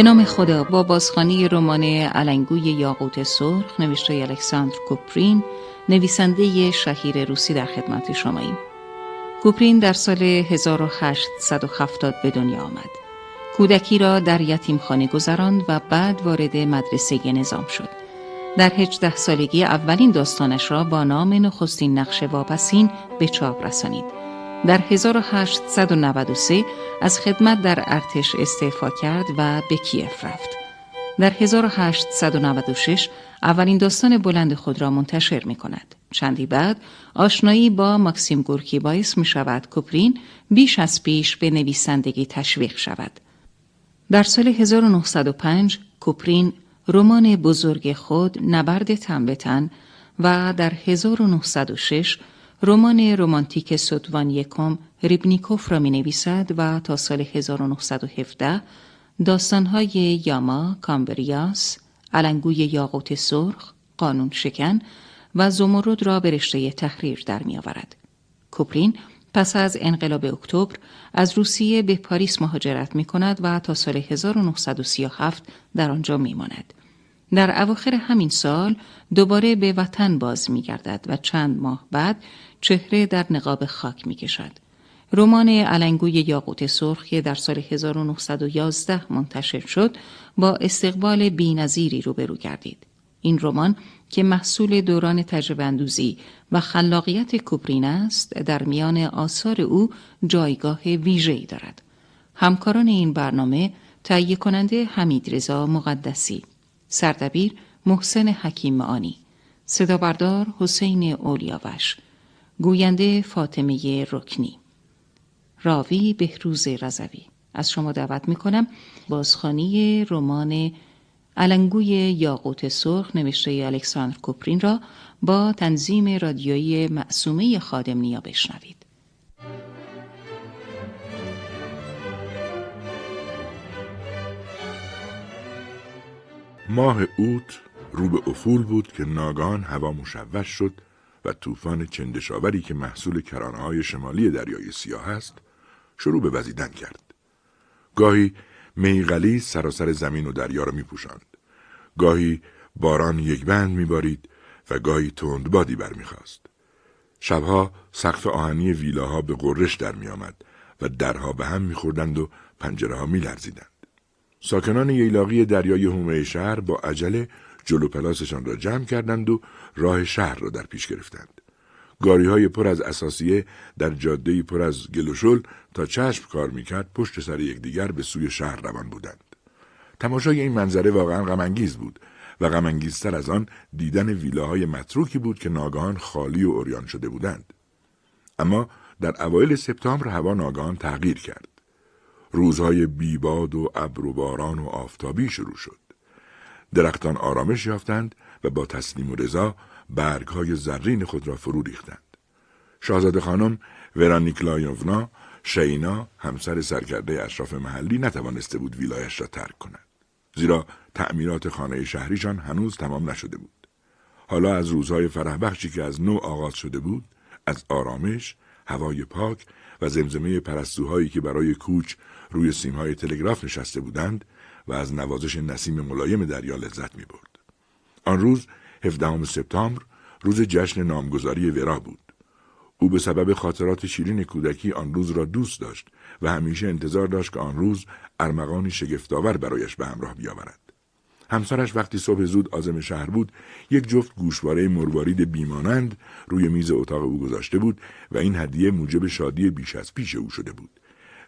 به نام خدا با بازخانی رمان علنگوی یاقوت سرخ نوشته الکساندر کوپرین نویسنده شهیر روسی در خدمت شماییم. کوپرین در سال 1870 به دنیا آمد. کودکی را در یتیمخانه گذراند و بعد وارد مدرسه نظام شد. در هجده سالگی اولین داستانش را با نام نخستین نقش واپسین به چاپ رسانید. در 1893 از خدمت در ارتش استعفا کرد و به کیف رفت. در 1896 اولین داستان بلند خود را منتشر می کند. چندی بعد آشنایی با ماکسیم گورکی باعث می شود کوپرین بیش از پیش به نویسندگی تشویق شود. در سال 1905 کوپرین رمان بزرگ خود نبرد تن و در 1906 رمان رمانتیک سوتوان یکم ریبنیکوف را می نویسد و تا سال 1917 داستانهای یاما، کامبریاس، علنگوی یاقوت سرخ، قانون شکن و زمرد را به رشته تحریر در می آورد. کوپرین پس از انقلاب اکتبر از روسیه به پاریس مهاجرت می کند و تا سال 1937 در آنجا می ماند. در اواخر همین سال دوباره به وطن باز می گردد و چند ماه بعد چهره در نقاب خاک می کشد. رمان علنگوی یاقوت سرخ که در سال 1911 منتشر شد با استقبال بینظیری روبرو گردید. این رمان که محصول دوران تجربه و خلاقیت کوپرین است در میان آثار او جایگاه ویژه‌ای دارد. همکاران این برنامه تهیه کننده حمید رضا مقدسی سردبیر محسن حکیم معانی صدا بردار حسین اولیاوش گوینده فاطمه رکنی راوی بهروز رزوی از شما دعوت می کنم بازخانی رمان علنگوی یاقوت سرخ نوشته الکساندر کوپرین را با تنظیم رادیویی معصومه خادم نیا بشنوید. ماه اوت رو به افول بود که ناگان هوا مشوش شد و طوفان چندشاوری که محصول کرانه های شمالی دریای سیاه است شروع به وزیدن کرد. گاهی میغلی سراسر زمین و دریا را می پوشند. گاهی باران یک بند می بارید و گاهی تند بادی برمیخواست. شبها سقف آهنی ویلاها به قررش در می آمد و درها به هم میخوردند و پنجره ها می لرزیدند. ساکنان ییلاقی دریای هومه شهر با عجله جلو پلاسشان را جمع کردند و راه شهر را در پیش گرفتند. گاری های پر از اساسیه در جاده پر از گلوشل تا چشم کار می‌کرد پشت سر یکدیگر به سوی شهر روان بودند. تماشای این منظره واقعا غمانگیز بود و غمانگیزتر از آن دیدن ویلاهای متروکی بود که ناگهان خالی و اوریان شده بودند. اما در اوایل سپتامبر هوا ناگهان تغییر کرد. روزهای بیباد و ابر و باران و آفتابی شروع شد. درختان آرامش یافتند و با تسلیم و رضا برگهای زرین خود را فرو ریختند. شاهزاده خانم ورانیکلایونا شینا همسر سرکرده اشراف محلی نتوانسته بود ویلایش را ترک کند. زیرا تعمیرات خانه شهریشان هنوز تمام نشده بود. حالا از روزهای فرح بخشی که از نو آغاز شده بود، از آرامش، هوای پاک و زمزمه پرستوهایی که برای کوچ روی سیمهای تلگراف نشسته بودند و از نوازش نسیم ملایم دریا لذت می برد. آن روز 17 سپتامبر روز جشن نامگذاری ورا بود. او به سبب خاطرات شیرین کودکی آن روز را دوست داشت و همیشه انتظار داشت که آن روز ارمغانی شگفتآور برایش به همراه بیاورد. همسرش وقتی صبح زود آزم شهر بود یک جفت گوشواره مروارید بیمانند روی میز اتاق او گذاشته بود و این هدیه موجب شادی بیش از پیش او شده بود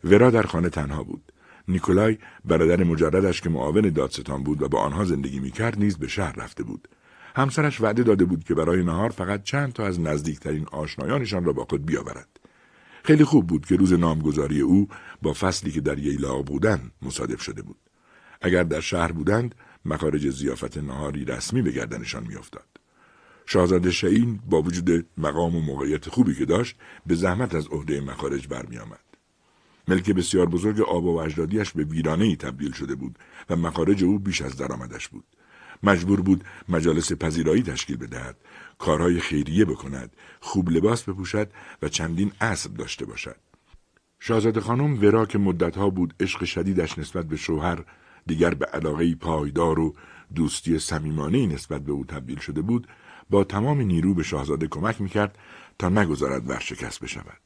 ورا در خانه تنها بود نیکولای برادر مجردش که معاون دادستان بود و با آنها زندگی می‌کرد نیز به شهر رفته بود همسرش وعده داده بود که برای نهار فقط چند تا از نزدیکترین آشنایانشان را با خود بیاورد. خیلی خوب بود که روز نامگذاری او با فصلی که در ییلاق بودن مصادف شده بود. اگر در شهر بودند مخارج زیافت نهاری رسمی به گردنشان میافتاد. شاهزاده شعین با وجود مقام و موقعیت خوبی که داشت به زحمت از عهده مخارج برمیآمد. ملک بسیار بزرگ آب و اجدادیش به ویرانه ای تبدیل شده بود و مخارج او بیش از درآمدش بود. مجبور بود مجالس پذیرایی تشکیل بدهد کارهای خیریه بکند خوب لباس بپوشد و چندین اسب داشته باشد. شاهزاده خانم ورا که مدتها بود عشق شدیدش نسبت به شوهر دیگر به علاقه پایدار و دوستی صمیمانه نسبت به او تبدیل شده بود با تمام نیرو به شاهزاده کمک می‌کرد تا نگذارد ورشکست بشود.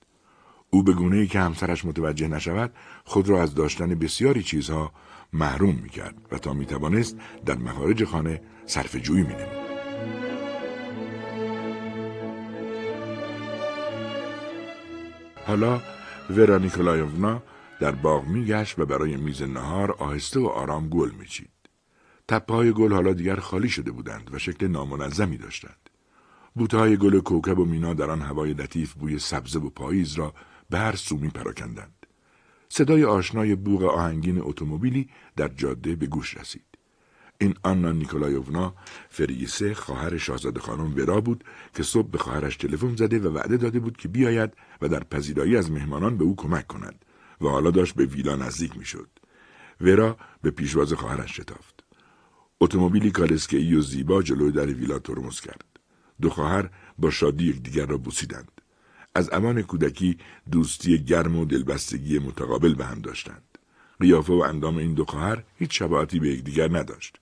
او به گونه ای که همسرش متوجه نشود خود را از داشتن بسیاری چیزها محروم می‌کرد و تا می‌توانست در مخارج خانه صرف جویی مینمود حالا ورا نیکولایونا در باغ میگشت و برای میز نهار آهسته و آرام گل میچید. تپه های گل حالا دیگر خالی شده بودند و شکل نامنظمی داشتند. بوته های گل کوکب و مینا در آن هوای لطیف بوی سبزه و پاییز را به هر سو می پراکندند. صدای آشنای بوغ آهنگین اتومبیلی در جاده به گوش رسید. این آنا نیکولایونا فریسه خواهر شاهزاده خانم ورا بود که صبح به خواهرش تلفن زده و وعده داده بود که بیاید و در پذیرایی از مهمانان به او کمک کند و حالا داشت به ویلا نزدیک می‌شد. ورا به پیشواز خواهرش شتافت. اتومبیلی کالسکهای و زیبا جلوی در ویلا ترمز کرد. دو خواهر با شادی یکدیگر را بوسیدند. از امان کودکی دوستی گرم و دلبستگی متقابل به هم داشتند. قیافه و اندام این دو خواهر هیچ شباهتی به یکدیگر نداشت.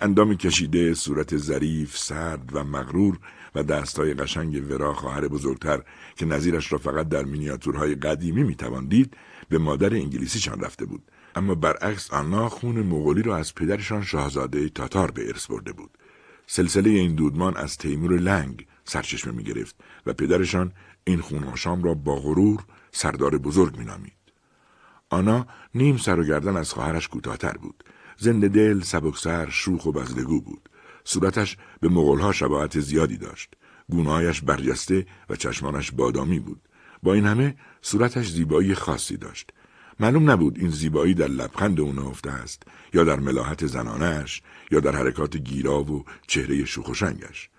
اندام کشیده، صورت ظریف، سرد و مغرور و دستهای قشنگ ورا خواهر بزرگتر که نظیرش را فقط در مینیاتورهای قدیمی می‌توان دید به مادر انگلیسیشان رفته بود اما برعکس آنا خون مغولی را از پدرشان شاهزاده تاتار به ارث برده بود سلسله این دودمان از تیمور لنگ سرچشمه می گرفت و پدرشان این خوناشام را با غرور سردار بزرگ می نامید. آنا نیم سر و گردن از خواهرش کوتاهتر بود. زنده دل، سبکسر، شوخ و بزدگو بود. صورتش به مغلها شباهت زیادی داشت. گونهایش برجسته و چشمانش بادامی بود. با این همه صورتش زیبایی خاصی داشت. معلوم نبود این زیبایی در لبخند او نهفته است یا در ملاحت زنانش یا در حرکات گیرا و چهره شوخوشنگش.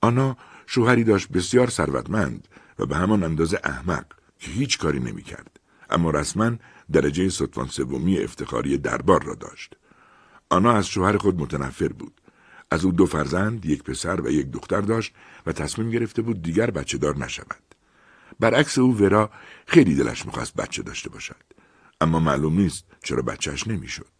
آنا شوهری داشت بسیار ثروتمند و به همان اندازه احمق. که هیچ کاری نمی‌کرد. اما رسما درجه سطفان سومی افتخاری دربار را داشت. آنا از شوهر خود متنفر بود. از او دو فرزند یک پسر و یک دختر داشت و تصمیم گرفته بود دیگر بچه دار نشود. برعکس او ورا خیلی دلش می‌خواست بچه داشته باشد. اما معلوم نیست چرا بچهش نمی‌شد.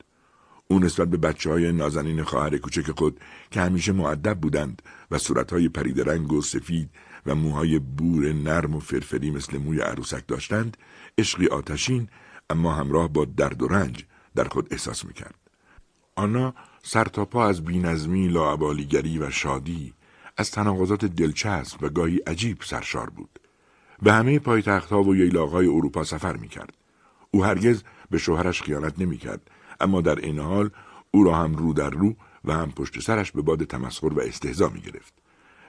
او نسبت به بچه های نازنین خواهر کوچک خود که همیشه معدب بودند و صورتهای پریدرنگ و سفید و موهای بور نرم و فرفری مثل موی عروسک داشتند عشقی آتشین اما همراه با درد و رنج در خود احساس می‌کرد. آنا سرتاپا از بینظمی لاعبالیگری و شادی از تناقضات دلچسب و گاهی عجیب سرشار بود. به همه پایتختها و ییلاقهای اروپا سفر می‌کرد. او هرگز به شوهرش خیانت نمی‌کرد اما در این حال او را هم رو در رو و هم پشت سرش به باد تمسخر و استهزا می گرفت.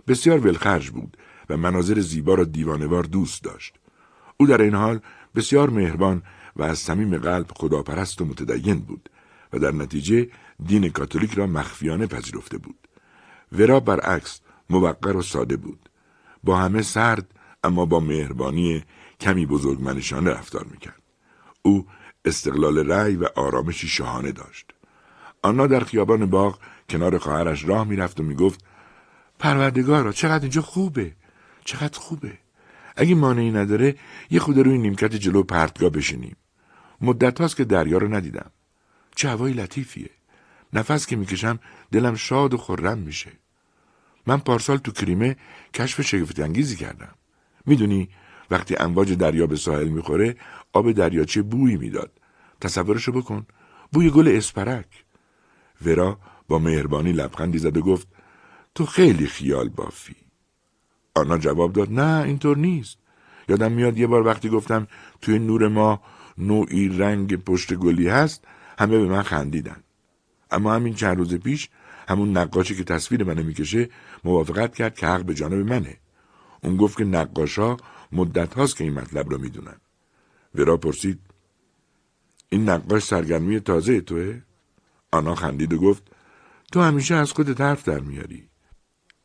بسیار ولخرج بود و مناظر زیبا را دیوانوار دوست داشت. او در این حال بسیار مهربان و از صمیم قلب خداپرست و متدین بود و در نتیجه دین کاتولیک را مخفیانه پذیرفته بود. ورا برعکس موقر و ساده بود. با همه سرد اما با مهربانی کمی بزرگمنشانه رفتار می‌کرد. او استقلال رأی و آرامشی شاهانه داشت. آنا در خیابان باغ کنار خواهرش راه می‌رفت و می‌گفت پروردگارا چقدر اینجا خوبه چقدر خوبه. اگه مانعی نداره یه خود روی نیمکت جلو پرتگاه بشینیم. مدت هاست که دریا رو ندیدم. چه هوای لطیفیه. نفس که می‌کشم دلم شاد و خورم میشه. من پارسال تو کریمه کشف شگفت انگیزی کردم. می‌دونی وقتی امواج دریا به ساحل می‌خوره آب دریاچه بویی می‌داد. تصورشو بکن. بوی گل اسپرک. ورا با مهربانی لبخندی زد و گفت تو خیلی خیال بافی. آنا جواب داد نه اینطور نیست. یادم میاد یه بار وقتی گفتم توی نور ما نوعی رنگ پشت گلی هست همه به من خندیدن. اما همین چند روز پیش همون نقاشی که تصویر منو می‌کشه موافقت کرد که حق به جانب منه. اون گفت که نقاشا مدت هاست که این مطلب رو می‌دونن. ورا پرسید این نقاش سرگرمی تازه توه؟ آنا خندید و گفت تو همیشه از خودت حرف در میاری.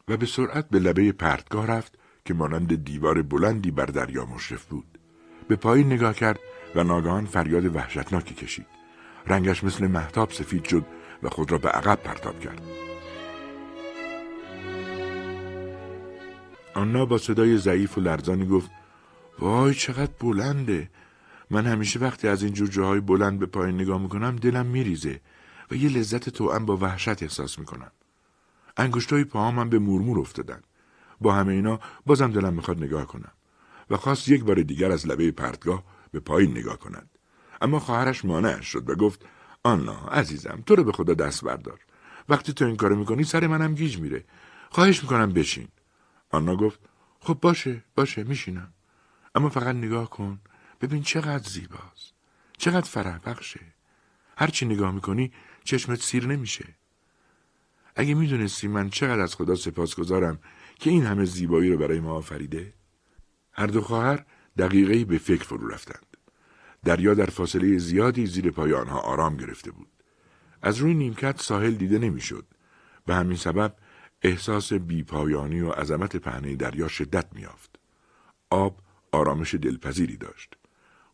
و به سرعت به لبه پرتگاه رفت که مانند دیوار بلندی بر دریا مشرف بود. به پایین نگاه کرد و ناگهان فریاد وحشتناکی کشید. رنگش مثل محتاب سفید شد و خود را به عقب پرتاب کرد. آنا با صدای ضعیف و لرزانی گفت وای چقدر بلنده! من همیشه وقتی از این جور جاهای بلند به پایین نگاه می‌کنم دلم میریزه و یه لذت توأم با وحشت احساس می‌کنم. انگشتای پاهامم به مورمور افتادن. با همه اینا بازم دلم می‌خواد نگاه کنم و خواست یک بار دیگر از لبه پرتگاه به پایین نگاه کند. اما خواهرش مانعش شد و گفت آنا عزیزم تو رو به خدا دست بردار. وقتی تو این کارو می‌کنی سر منم گیج میره. خواهش می‌کنم بشین. آنا گفت خب باشه باشه میشینم. اما فقط نگاه کن ببین چقدر زیباست. چقدر فرح بخشه. هرچی نگاه می‌کنی چشمت سیر نمیشه. اگه می‌دونستی من چقدر از خدا سپاس گذارم که این همه زیبایی رو برای ما آفریده؟ هر دو خواهر دقیقه به فکر فرو رفتند. دریا در فاصله زیادی زیر پای آنها آرام گرفته بود. از روی نیمکت ساحل دیده نمی‌شد. به همین سبب احساس بیپایانی و عظمت پهنه دریا شدت میافت. آب آرامش دلپذیری داشت.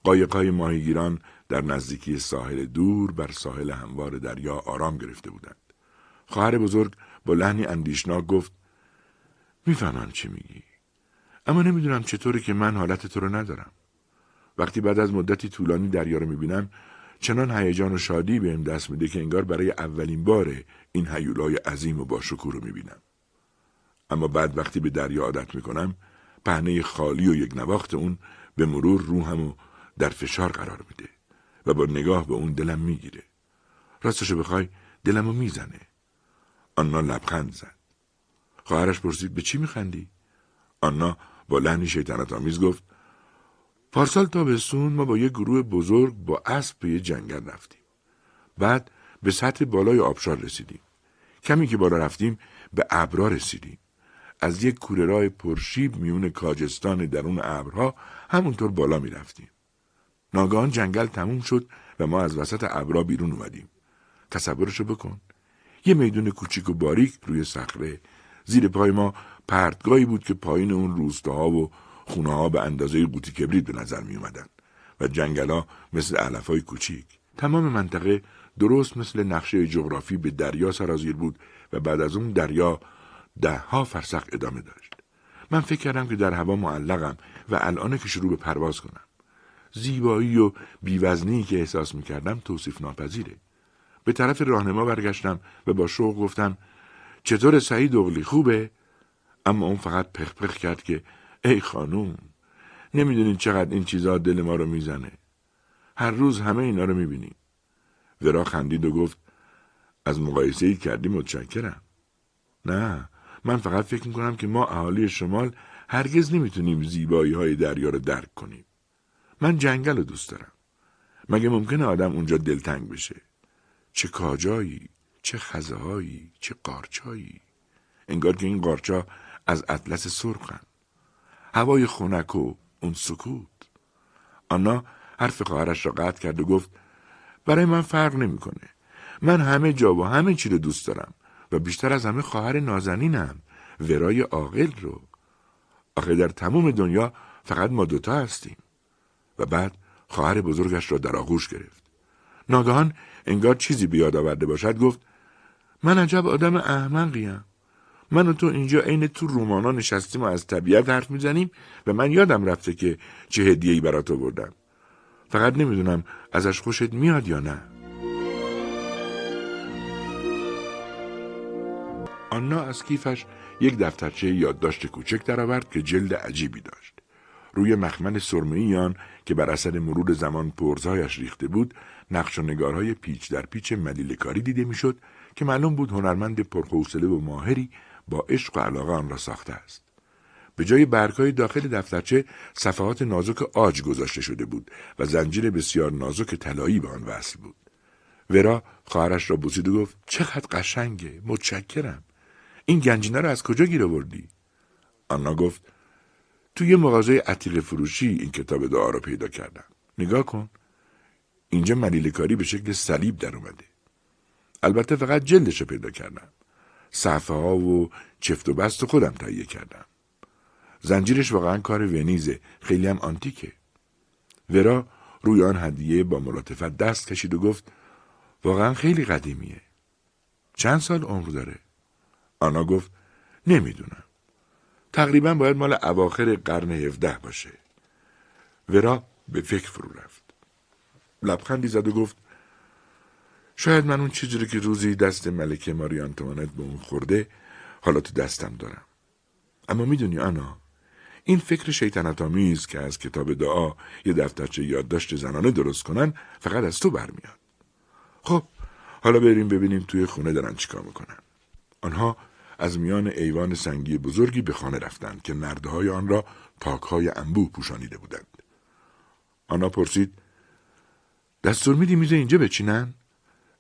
قایقای ماهیگیران در نزدیکی ساحل دور بر ساحل هموار دریا آرام گرفته بودند. خواهر بزرگ با لحنی اندیشناک گفت می‌فهمم چی میگی. اما نمی‌دونم چطوری که من حالت تو رو ندارم. وقتی بعد از مدتی طولانی دریا رو می‌بینم چنان هیجان و شادی بهم دست میده که انگار برای اولین بار این هیولای عظیم و با شکوه رو می‌بینم. اما بعد وقتی به دریا عادت می‌کنم پهنه خالی و یک نواخت اون به مرور روحمو در فشار قرار میده و با نگاه به اون دلم می‌گیره. راستشو بخوای دلمو می‌زنه. آنا لبخند زد. خواهرش پرسید به چی میخندی؟ آنا با لحنی شیطنت آمیز گفت پارسال تابستون ما با یه گروه بزرگ با اسب به یه جنگل رفتیم. بعد به سطح بالای آبشار رسیدیم. کمی که بالا رفتیم به ابرا رسیدیم. از یک کوره راه پرشیب میون کاجستان درون ابرها همونطور بالا می‌رفتیم. ناگهان جنگل تموم شد و ما از وسط ابرا بیرون اومدیم. تصورشو بکن. یه میدون کوچیک و باریک روی صخره. زیر پای ما پرتگاهی بود که پایین اون روستاها و خونه ها به اندازه قوطی کبریت به نظر می اومدن و جنگلا مثل علف های کوچیک. تمام منطقه درست مثل نقشه جغرافی به دریا سرازیر بود و بعد از اون دریا ده ها فرسخ ادامه داشت. من فکر کردم که در هوا معلقم و الان که شروع به پرواز کنم. زیبایی و بیوزنی که احساس می کردم توصیف ناپذیره به طرف راهنما برگشتم و با شوق گفتم چطور سعید اغلی خوبه؟ اما اون فقط پخ پخ کرد که ای خانوم نمی‌دونید چقدر این چیزا دل ما رو می‌زنه. هر روز همه اینا رو می‌بینیم. ورا خندید و گفت از مقایسه ای کردی متشکرم. نه من فقط فکر می‌کنم که ما اهالی شمال هرگز نمی‌تونیم زیبایی های دریا رو درک کنیم. من جنگل رو دوست دارم. مگه ممکنه آدم اونجا دلتنگ بشه؟ چه کاجایی، چه خزههایی، چه قارچایی. انگار که این قارچا از اطلس سرخن. هوای خونک و اون سکوت. آنا حرف خواهرش را قطع کرد و گفت برای من فرق نمی‌کنه. من همه جا و همه چی رو دوست دارم و بیشتر از همه خواهر نازنینم ورای عاقل رو. آخه در تمام دنیا فقط ما دوتا هستیم. و بعد خواهر بزرگش را در آغوش گرفت. ناگهان انگار چیزی بیاد آورده باشد گفت من عجب آدم احمقیم من و تو اینجا عین تو رومانا نشستیم و از طبیعت حرف می‌زنیم و من یادم رفته که چه هدیه‌ای برات آوردم. فقط نمی‌دونم ازش خوشت میاد یا نه. آنا از کیفش یک دفترچه یادداشت کوچک درآورد که جلد عجیبی داشت. روی مخمل سرمه‌ای آن که بر اثر مرور زمان پرزایش ریخته بود نقش و نگارهای پیچ در پیچ ملیلکاری دیده می‌شد که معلوم بود هنرمند پرحوصله و ماهری با عشق و علاقه آن را ساخته است. به جای برگهای داخل دفترچه صفحات نازک آج گذاشته شده بود و زنجیر بسیار نازک طلایی به آن وصل بود. ورا خواهرش را بوسید و گفت چقدر قشنگه متشکرم. این گنجینه را از کجا گیر آوردی? آنا گفت توی مغازه عتیق فروشی این کتاب دعا را پیدا کردم. نگاه کن. اینجا ملیل کاری به شکل صلیب در اومده. البته فقط جلدش پیدا کردم. صفحه ها و چفت و بست خودم تهیه کردم. زنجیرش واقعا کار ونیزه خیلی هم آنتیکه. ورا روی آن هدیه با ملاتفت دست کشید و گفت واقعا خیلی قدیمیه. چند سال عمر داره؟ آنا گفت نمی‌دونم. تقریبا باید مال اواخر قرن هفده باشه. ورا به فکر فرو رفت. لبخندی زد و گفت شاید من اون چیزی رو که روزی دست ملکه ماری آنتوانت به اون خورده حالا تو دستم دارم. اما می‌دونی آنا این فکر شیطنت آمیز که از کتاب دعا یه دفترچه یادداشت زنانه درست کنن فقط از تو برمیاد. خب حالا بریم ببینیم توی خونه دارن چیکار می‌کنن. آنها از میان ایوان سنگی بزرگی به خانه رفتند که نردهای آن را تاکهای انبوه پوشانیده بودند. آنا پرسید دستور میدی میز اینجا بچینن؟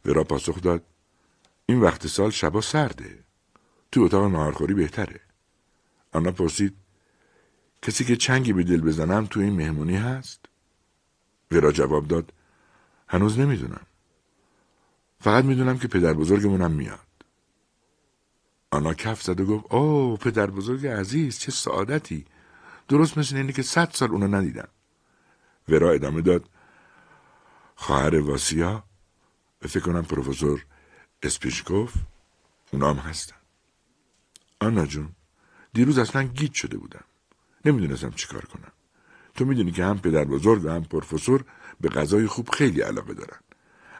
ورا پاسخ داد این وقت سال شبا سرده. تو اتاق نهارخوری بهتره. آنا پرسید کسی که چنگی به دل بزنم تو این مهمونی هست؟ ورا جواب داد هنوز نمی‌دونم. فقط می‌دونم که پدر بزرگمونم میاد. آنا کف زد و گفت اوه پدر بزرگ عزیز چه سعادتی. درست مثل اینه که صد سال اونو ندیدم. ورا ادامه داد خواهر واسیا فکر کنم پروفسور اسپیشکوف اونام هستن. آنا جون دیروز اصلا گیت شده بودم. نمی‌دونستم چیکار کنم. تو می‌دونی که هم پدر بزرگ و هم پروفسور به غذای خوب خیلی علاقه دارن.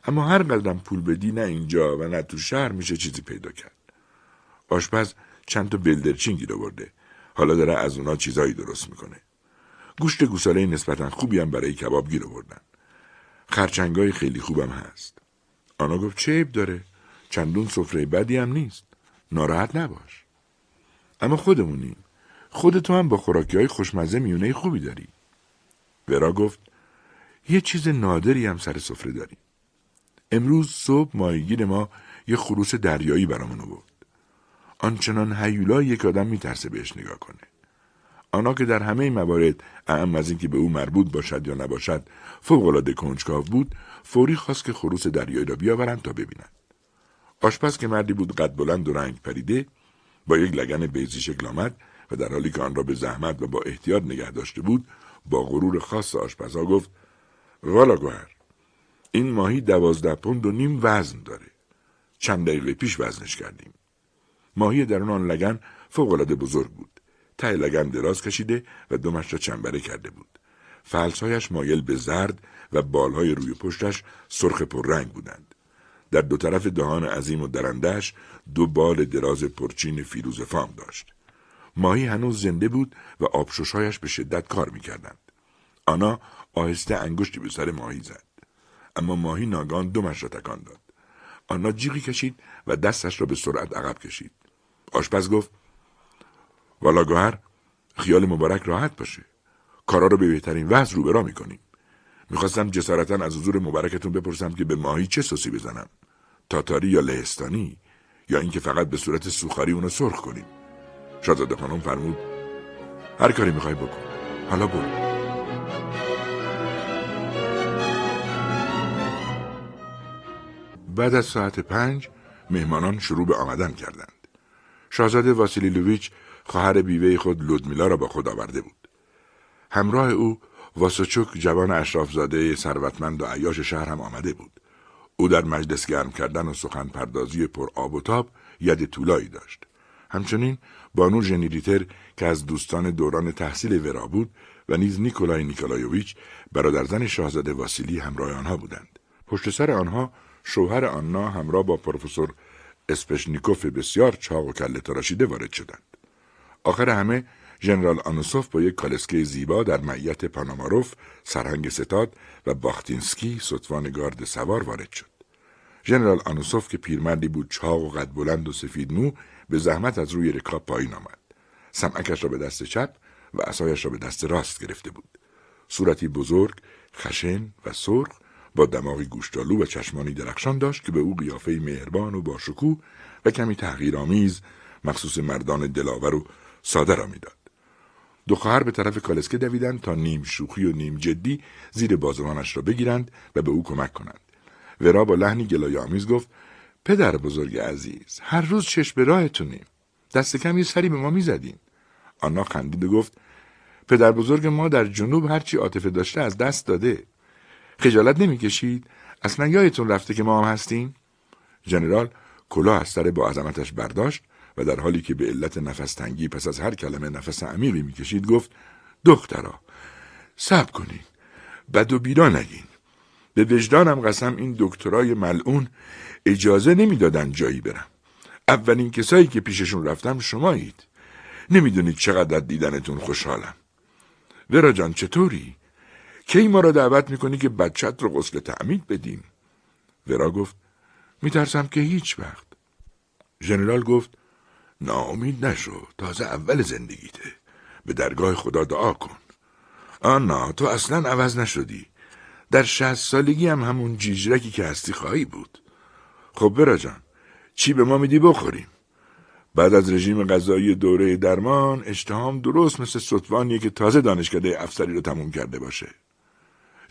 اما هر قدرم پول بدی نه اینجا و نه تو شهر میشه چیزی پیدا کرد. آشپز چند تا بلدرچین گیر آورده حالا داره از اونا چیزایی درست می‌کنه. گوشت گوساله نسبتا خوبی هم برای کباب گیر آوردن خرچنگای خیلی خوبم هست. آنا گفت چه عیب داره؟ چندون سفره بدی هم نیست. ناراحت نباش. اما خودمونیم. خود تو هم با خوراکی های خوشمزه میونه خوبی داری. ورا گفت یه چیز نادری هم سر سفره داریم امروز صبح ماهیگیر ما یه خروس دریایی برامون آورد آنچنان هیولا یک آدم میترسه بهش نگاه کنه. آنها که در همه موارد اهم از اینکه به او مربوط باشد یا نباشد فوقالعاده کنجکاو بود فوری خواست که خروس دریایی را بیاورند تا ببینند. آشپز که مردی بود قد بلند و رنگ پریده با یک لگن بیزی شکل آمد و در حالی که آن را به زحمت و با احتیاط نگه داشته بود با غرور خاص آشپزها گفت والا گوهر این ماهی دوازده پوند و نیم وزن داره. چند دقیقه پیش وزنش کردیم. ماهی درون آن لگن فوقالعاده بزرگ بود. ته لگن دراز کشیده و دمش را چنبره کرده بود. فلسهایش مایل به زرد و بالهای روی پشتش سرخ پررنگ بودند. در دو طرف دهان عظیم و درندش دو بال دراز پرچین فیروز فام داشت. ماهی هنوز زنده بود و آبشوشهایش به شدت کار می‌کردند. آنا آهسته انگشتی به سر ماهی زد. اما ماهی ناگان دمش را تکان داد. آنا جیغی کشید و دستش را به سرعت عقب کشید. آشپز گفت والا گوهر خیال مبارک راحت باشه. کارا رو به بهترین وضع رو برا می‌کنیم. می‌خواستم جسارتا از حضور مبارکتون بپرسم که به ماهی چه سوسی بزنم؟ تاتاری یا لهستانی؟ یا اینکه فقط به صورت سوخاری اونو سرخ کنیم؟ شاهزاده خانم فرمود هر کاری می‌خوای بکن. حالا برو. بعد از ساعت پنج مهمانان شروع به آمدن کردند. شاهزاده واسیلیلوویچ خواهر بیوه خود لودمیلا را با خود آورده بود. همراه او واسوچوک جوان اشرافزاده ثروتمند و عیاش شهر هم آمده بود. او در مجلس گرم کردن و سخن پردازی پر آب و تاب ید طولایی داشت. همچنین بانو ژنی ریتر که از دوستان دوران تحصیل ورا بود و نیز نیکولای نیکولایوویچ برادر زن شاهزاده واسیلی همراه آنها بودند. پشت سر آنها شوهر آنها همراه با پروفسور اسپشنیکوف بسیار چاق و کله تراشیده وارد شدند. آخر همه ژنرال آنوسوف با یک کالسکه زیبا در معیت پاناماروف سرهنگ ستاد و باختینسکی ستوان گارد سوار وارد شد. ژنرال آنوسوف که پیرمردی بود چاق و قد بلند و سفید مو به زحمت از روی رکاب پایین آمد. سمعکش را به دست چپ و اسایش را به دست راست گرفته بود. صورتی بزرگ، خشن و سرخ با دماغی گوشتالو و چشمانی درخشان داشت که به او قیافه مهربان و با شکوه و کمی تغییرآمیز مخصوص مردان دلاور و ساده را می‌داد. دو خواهر به طرف کالسکه دویدند تا نیم شوخی و نیم جدی زیر بازوانش را بگیرند و به او کمک کنند. ورا با لحنی گلایه آمیز گفت پدر بزرگ عزیز هر روز چشم به راهتونیم. دست کم یه سری به ما می‌زدین. آنا خندید و گفت پدر بزرگ ما در جنوب هرچی عاطفه داشته از دست داده. خجالت نمی‌کشید؟ اصلا یادتون رفته که ما هم هستیم؟ ژنرال کلاه از سر با عظمتش برداشت در حالی که به علت نفس تنگی پس از هر کلمه نفس عمیقی می‌کشید گفت دخترا صبر کنین بد و بیرا نگین. به وجدانم قسم این دکترای ملعون اجازه نمی‌دادن جایی برم. اولین کسایی که پیششون رفتم شمایید. نمی‌دونید چقدر دیدنتون خوشحالم. ورا جان چطوری؟ کی ما را دعوت می‌کنی که بچت رو غسل تعمید بدیم؟ ورا گفت میترسم که هیچ وقت. ژنرال گفت ناامید نشو. تازه اول زندگیته. به درگاه خدا دعا کن. آنا تو اصلا عوض نشدی. در شهست سالگی هم همون جیجرکی که هستی خواهی بود. خب برا جان چی به ما میدی بخوریم؟ بعد از رژیم غذایی دوره درمان اشتهام درست مثل سطفانیه که تازه دانشکده افسری رو تموم کرده باشه.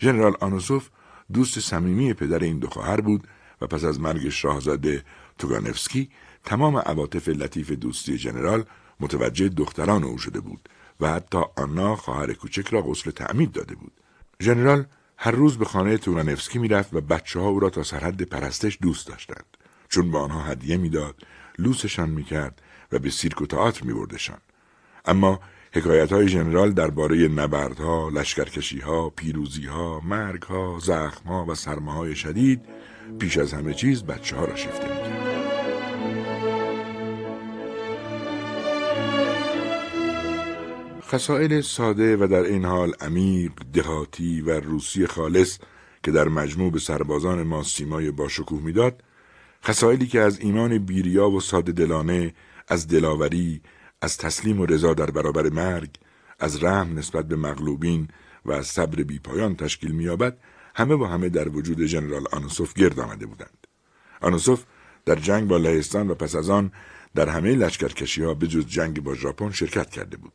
ژنرال آنوسوف دوست صمیمی پدر این دو خواهر بود و پس از مرگ شاهزاده توگانفسکی تمام عواطف لطیف دوستی ژنرال متوجه دختران او شده بود و حتی آنا خواهر کوچک را غسل تعمید داده بود. ژنرال هر روز به خانه تورانفسکی می‌رفت و بچه ها او را تا سرحد پرستش دوست داشتند. چون به آنها هدیه می‌داد لوسشان می‌کرد و به سیرک و تئاتر میبردشان. اما حکایت های ژنرال درباره نبردها، لشکرکشیها، پیروزیها، مرگها، زخمها و سرماهای شدید پیش از همه چیز بچه ها را شفته می‌کرد. خسائل ساده و در این حال عمیق، دهاتی و روسی خالص که در مجموع به سربازان ما سیمای باشکوه می‌داد خسائلی که از ایمان بیریا و ساده دلانه از دلاوری از تسلیم و رضا در برابر مرگ از رحم نسبت به مغلوبین و از صبر بیپایان تشکیل مییابد همه با همه در وجود ژنرال آنوسوف گرد آمده بودند. آنوسوف در جنگ با لهستان و پس از آن در همه لشکرکشی ها به جز جنگ با ژاپن شرکت کرده بود.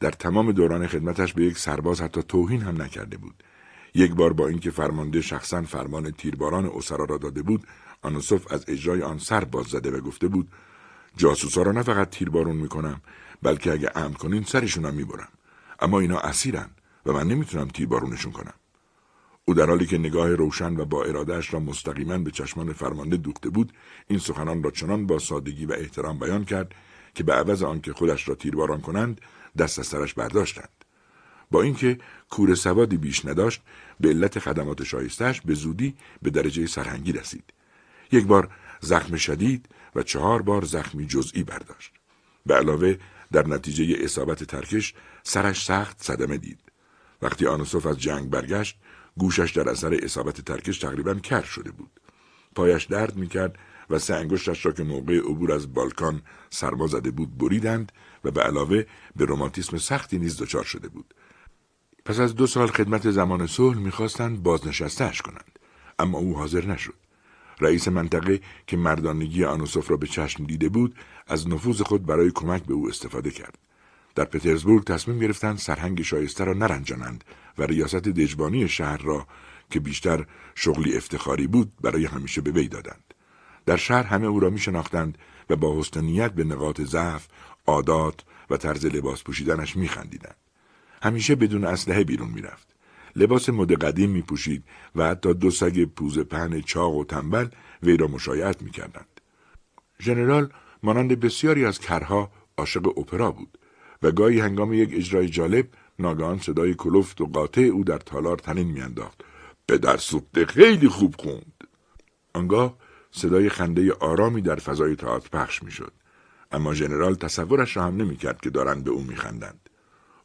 در تمام دوران خدمتش به یک سرباز حتی توهین هم نکرده بود. یک بار با اینکه فرمانده شخصا فرمان تیرباران اسرا را داده بود آنوسوف از اجرای آن سر باز زده و گفته بود جاسوسا را نه فقط تیربارون می‌کنم بلکه اگه امن کنین سرشونم می‌برم. اما اینا اسیرن و من نمی‌تونم تیربارونشون کنم. او در حالی که نگاه روشن و با ارادهش را مستقیما به چشمان فرمانده دوخته بود این سخنان را چنان با سادگی و احترام بیان کرد که به عوض آنکه خودش را تیرباران کنند دست از سرش برداشتند با اینکه کور سوادی بیش نداشت به علت خدمات شایستش به زودی به درجه سرهنگی رسید یک بار زخم شدید و چهار بار زخمی جزئی برداشت. به علاوه در نتیجه اصابت ترکش سرش سخت صدمه دید. وقتی آنوسوف از جنگ برگشت گوشش در اثر اصابت ترکش تقریبا کر شده بود. پایش درد می‌کرد و سه انگشتش را که موقع عبور از بالکان سرما زده بود بریدند و به علاوه به روماتیسم سختی نیز دچار شده بود. پس از دو سال خدمت زمان صلح می‌خواستند بازنشستهاش کنند اما او حاضر نشد. رئیس منطقه که مردانگی آنوسوف را به چشم دیده بود از نفوذ خود برای کمک به او استفاده کرد در پترزبورگ تصمیم گرفتند سرهنگ شایسته را نرنجانند و ریاست دژبانی شهر را که بیشتر شغلی افتخاری بود برای همیشه به وی دادند در شهر همه او را می شناختند و با حسن نیت به نقاط ضعف عادات و طرز لباس پوشیدنش می خندیدند. همیشه بدون اسلحه بیرون می‌رفت. لباس مد قدیم می پوشید و حتی دو سگ پوز پهن چاق و تنبل وی را مشایعت می کردند. ژنرال مانند بسیاری از کرها عاشق اپرا بود و گاهی هنگام یک اجرای جالب ناگهان صدای کلفت و قاطع او در تالار تنین میانداخت در سوخته خیلی خوب خوند آنگاه صدای خنده آرامی در فضای تئاتر پخش می‌شد اما ژنرال تصورش را هم نمی‌کرد که دارند به او میخندند.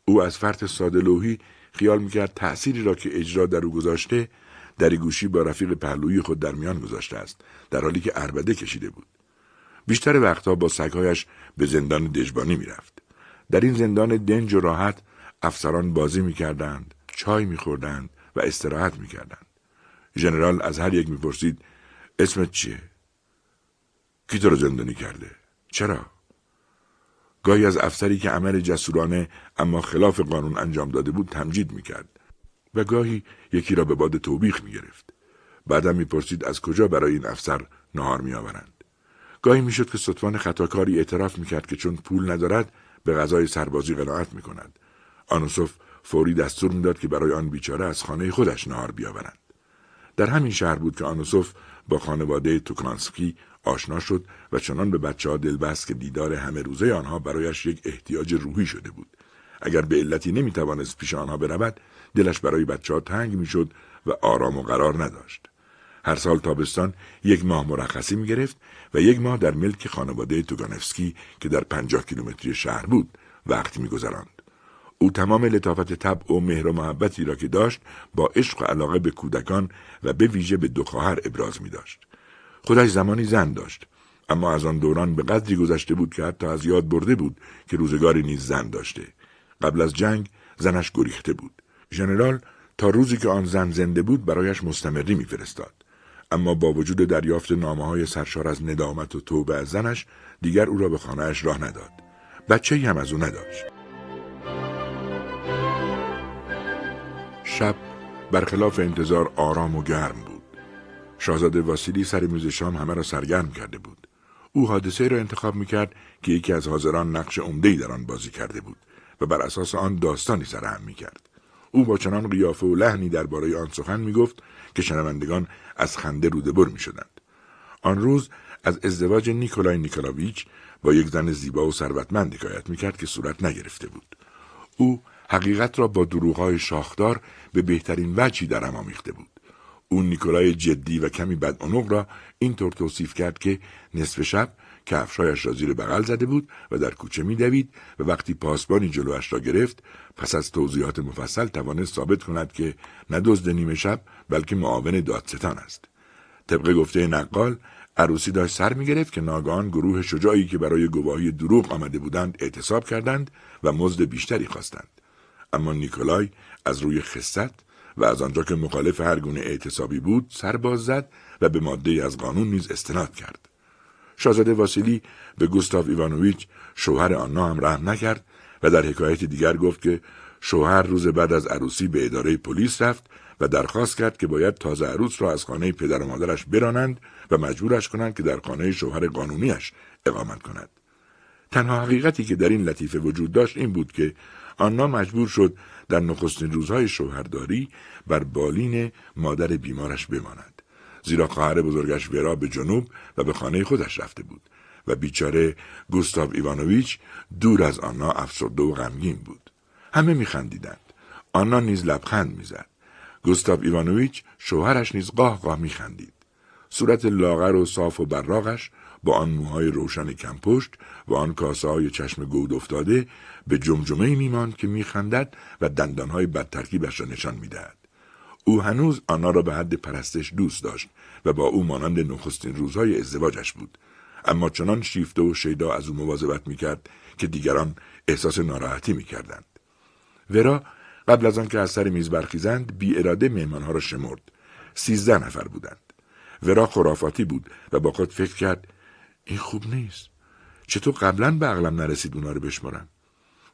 او از فرط ساده لوحی خیال می‌کرد تأثیری را که اجرا در او گذاشته در گوشی با رفیق پهلویی خود در میان گذاشته است در حالی که اربده کشیده بود. بیشتر وقتها با سگهایش به زندان دژبانی می‌رفت. در این زندان دنج و راحت افسران بازی می‌کردند چای میخوردند و استراحت می‌کردند. ژنرال از هر یک می‌پرسید اسمت چیه؟ کی تو رو زندانی کرده؟ چرا؟ گاهی از افسری که عمل جسورانه اما خلاف قانون انجام داده بود تمجید می‌کرد و گاهی یکی را به باد توبیخ می‌گرفت. بعدم می‌پرسید از کجا برای این افسر نهار میآورند. گاهی می‌شد که سطفان خطاکاری اعتراف می‌کرد که چون پول ندارد به غذای سربازی قناعت می‌کند. آنوسوف فوری دستور می‌داد که برای آن بیچاره از خانه خودش نهار بیاورند. در همین شهر بود که آنوسوف با خانواده توکانسکی آشنا شد و چنان به بچه ها دل بست که دیدار همه روزه آنها برایش یک احتیاج روحی شده بود. اگر به علتی نمی توانست پیش آنها برود دلش برای بچه ها تنگ می شد و آرام و قرار نداشت. هر سال تابستان یک ماه مرخصی می گرفت و یک ماه در ملک خانواده توگانفسکی که در پنجاه کیلومتری شهر بود وقتی می گذراند. او تمام لطافت طبع و مهر و محبتی را که داشت با عشق و علاقه به کودکان و به ویژه به دو خواهر ابراز می داشت. خودش زمانی زن داشت. اما از آن دوران به قدری گذشته بود که حتی از یاد برده بود که روزگاری نیز زن داشته. قبل از جنگ زنش گریخته بود. ژنرال تا روزی که آن زن زنده بود برایش مستمری میفرستاد. اما با وجود دریافت نامه های سرشار از ندامت و توبه از زنش دیگر او را به خانهاش راه نداد. بچه هم از او نداشت. شب برخلاف انتظار آرام و گرم بود. شاهزاده واسیلی سر میز شام همه را سرگرم کرده بود او حادثه را انتخاب می‌کرد که یکی از حاضران نقش عمدهای در آن بازی کرده بود و بر اساس آن داستانی سرهم می‌کرد او با چنان قیافه و لحنی درباره آن سخن می‌گفت که شنوندگان از خنده روده می شدند. آن روز از ازدواج نیکولای نیکولاویچ با یک زن زیبا و ثروتمند حکایت می‌کرد که صورت نگرفته بود. او حقیقت را با دروغهای شاخدار به بهترین وجهی در هم آمیخته بود. او نیکولای جدی و کمی بدعنق را اینطور توصیف کرد که نصف شب کفشایش را زیر بغل زده بود و در کوچه میدوید و وقتی پاسبانی جلوش را گرفت پس از توضیحات مفصل توانست ثابت کند که نه دزد نیمه شب بلکه معاون دادستان است. طبق گفته نقال عروسی داشت سر می‌گرفت که ناگهان گروه شجاعی که برای گواهی دروغ آمده بودند اعتصاب کردند و مزد بیشتری خواستند. اما نیکولای از روی خصت و از آنجا که مخالف هر گونه اعتصابی بود سر باز زد و به ماده از قانون نیز استناد کرد شاهزاده واسیلی به گوستاف ایوانوویچ شوهر آنها هم رحم نکرد و در حکایت دیگر گفت که شوهر روز بعد از عروسی به اداره پلیس رفت و درخواست کرد که باید تازه عروس را از خانه پدر و مادرش برانند و مجبورش کنند که در خانه شوهر قانونیش اقامت کند. تنها حقیقتی که در این لطیفه وجود داشت این بود که آنها مجبور شد در نخستین روزهای شوهرداری بر بالین مادر بیمارش بماند. زیرا خواهر بزرگش ورا به جنوب و به خانه خودش رفته بود و بیچاره گوستاو ایوانوویچ دور از آنها افسرده و غمگین بود. همه میخندیدند. آنها نیز لبخند می‌زد. گوستاو ایوانوویچ شوهرش نیز قاه قاه میخندید. صورت لاغر و صاف و براغش با آن موهای روشن کمپشت و آن کاسه های چشم گود افتاده به جمجمه میماند که میخندد و دندانهای بدترکیبش را نشان می‌دهد. او هنوز آنها را به حد پرستش دوست داشت و با او مانند نخستین روزهای ازدواجش بود. اما چنان شیفته و شیدا از او مواظبت می‌کرد که دیگران احساس ناراحتی می‌کردند. ورا قبل از آنکه از سر میز برخیزند بی اراده مهمانها را شمرد. سیزده نفر بودند. ورا خرافاتی بود و با خود فکر کرد این خوب نیست چطور قبلا به عقلم نرسید اونا رو بشمرم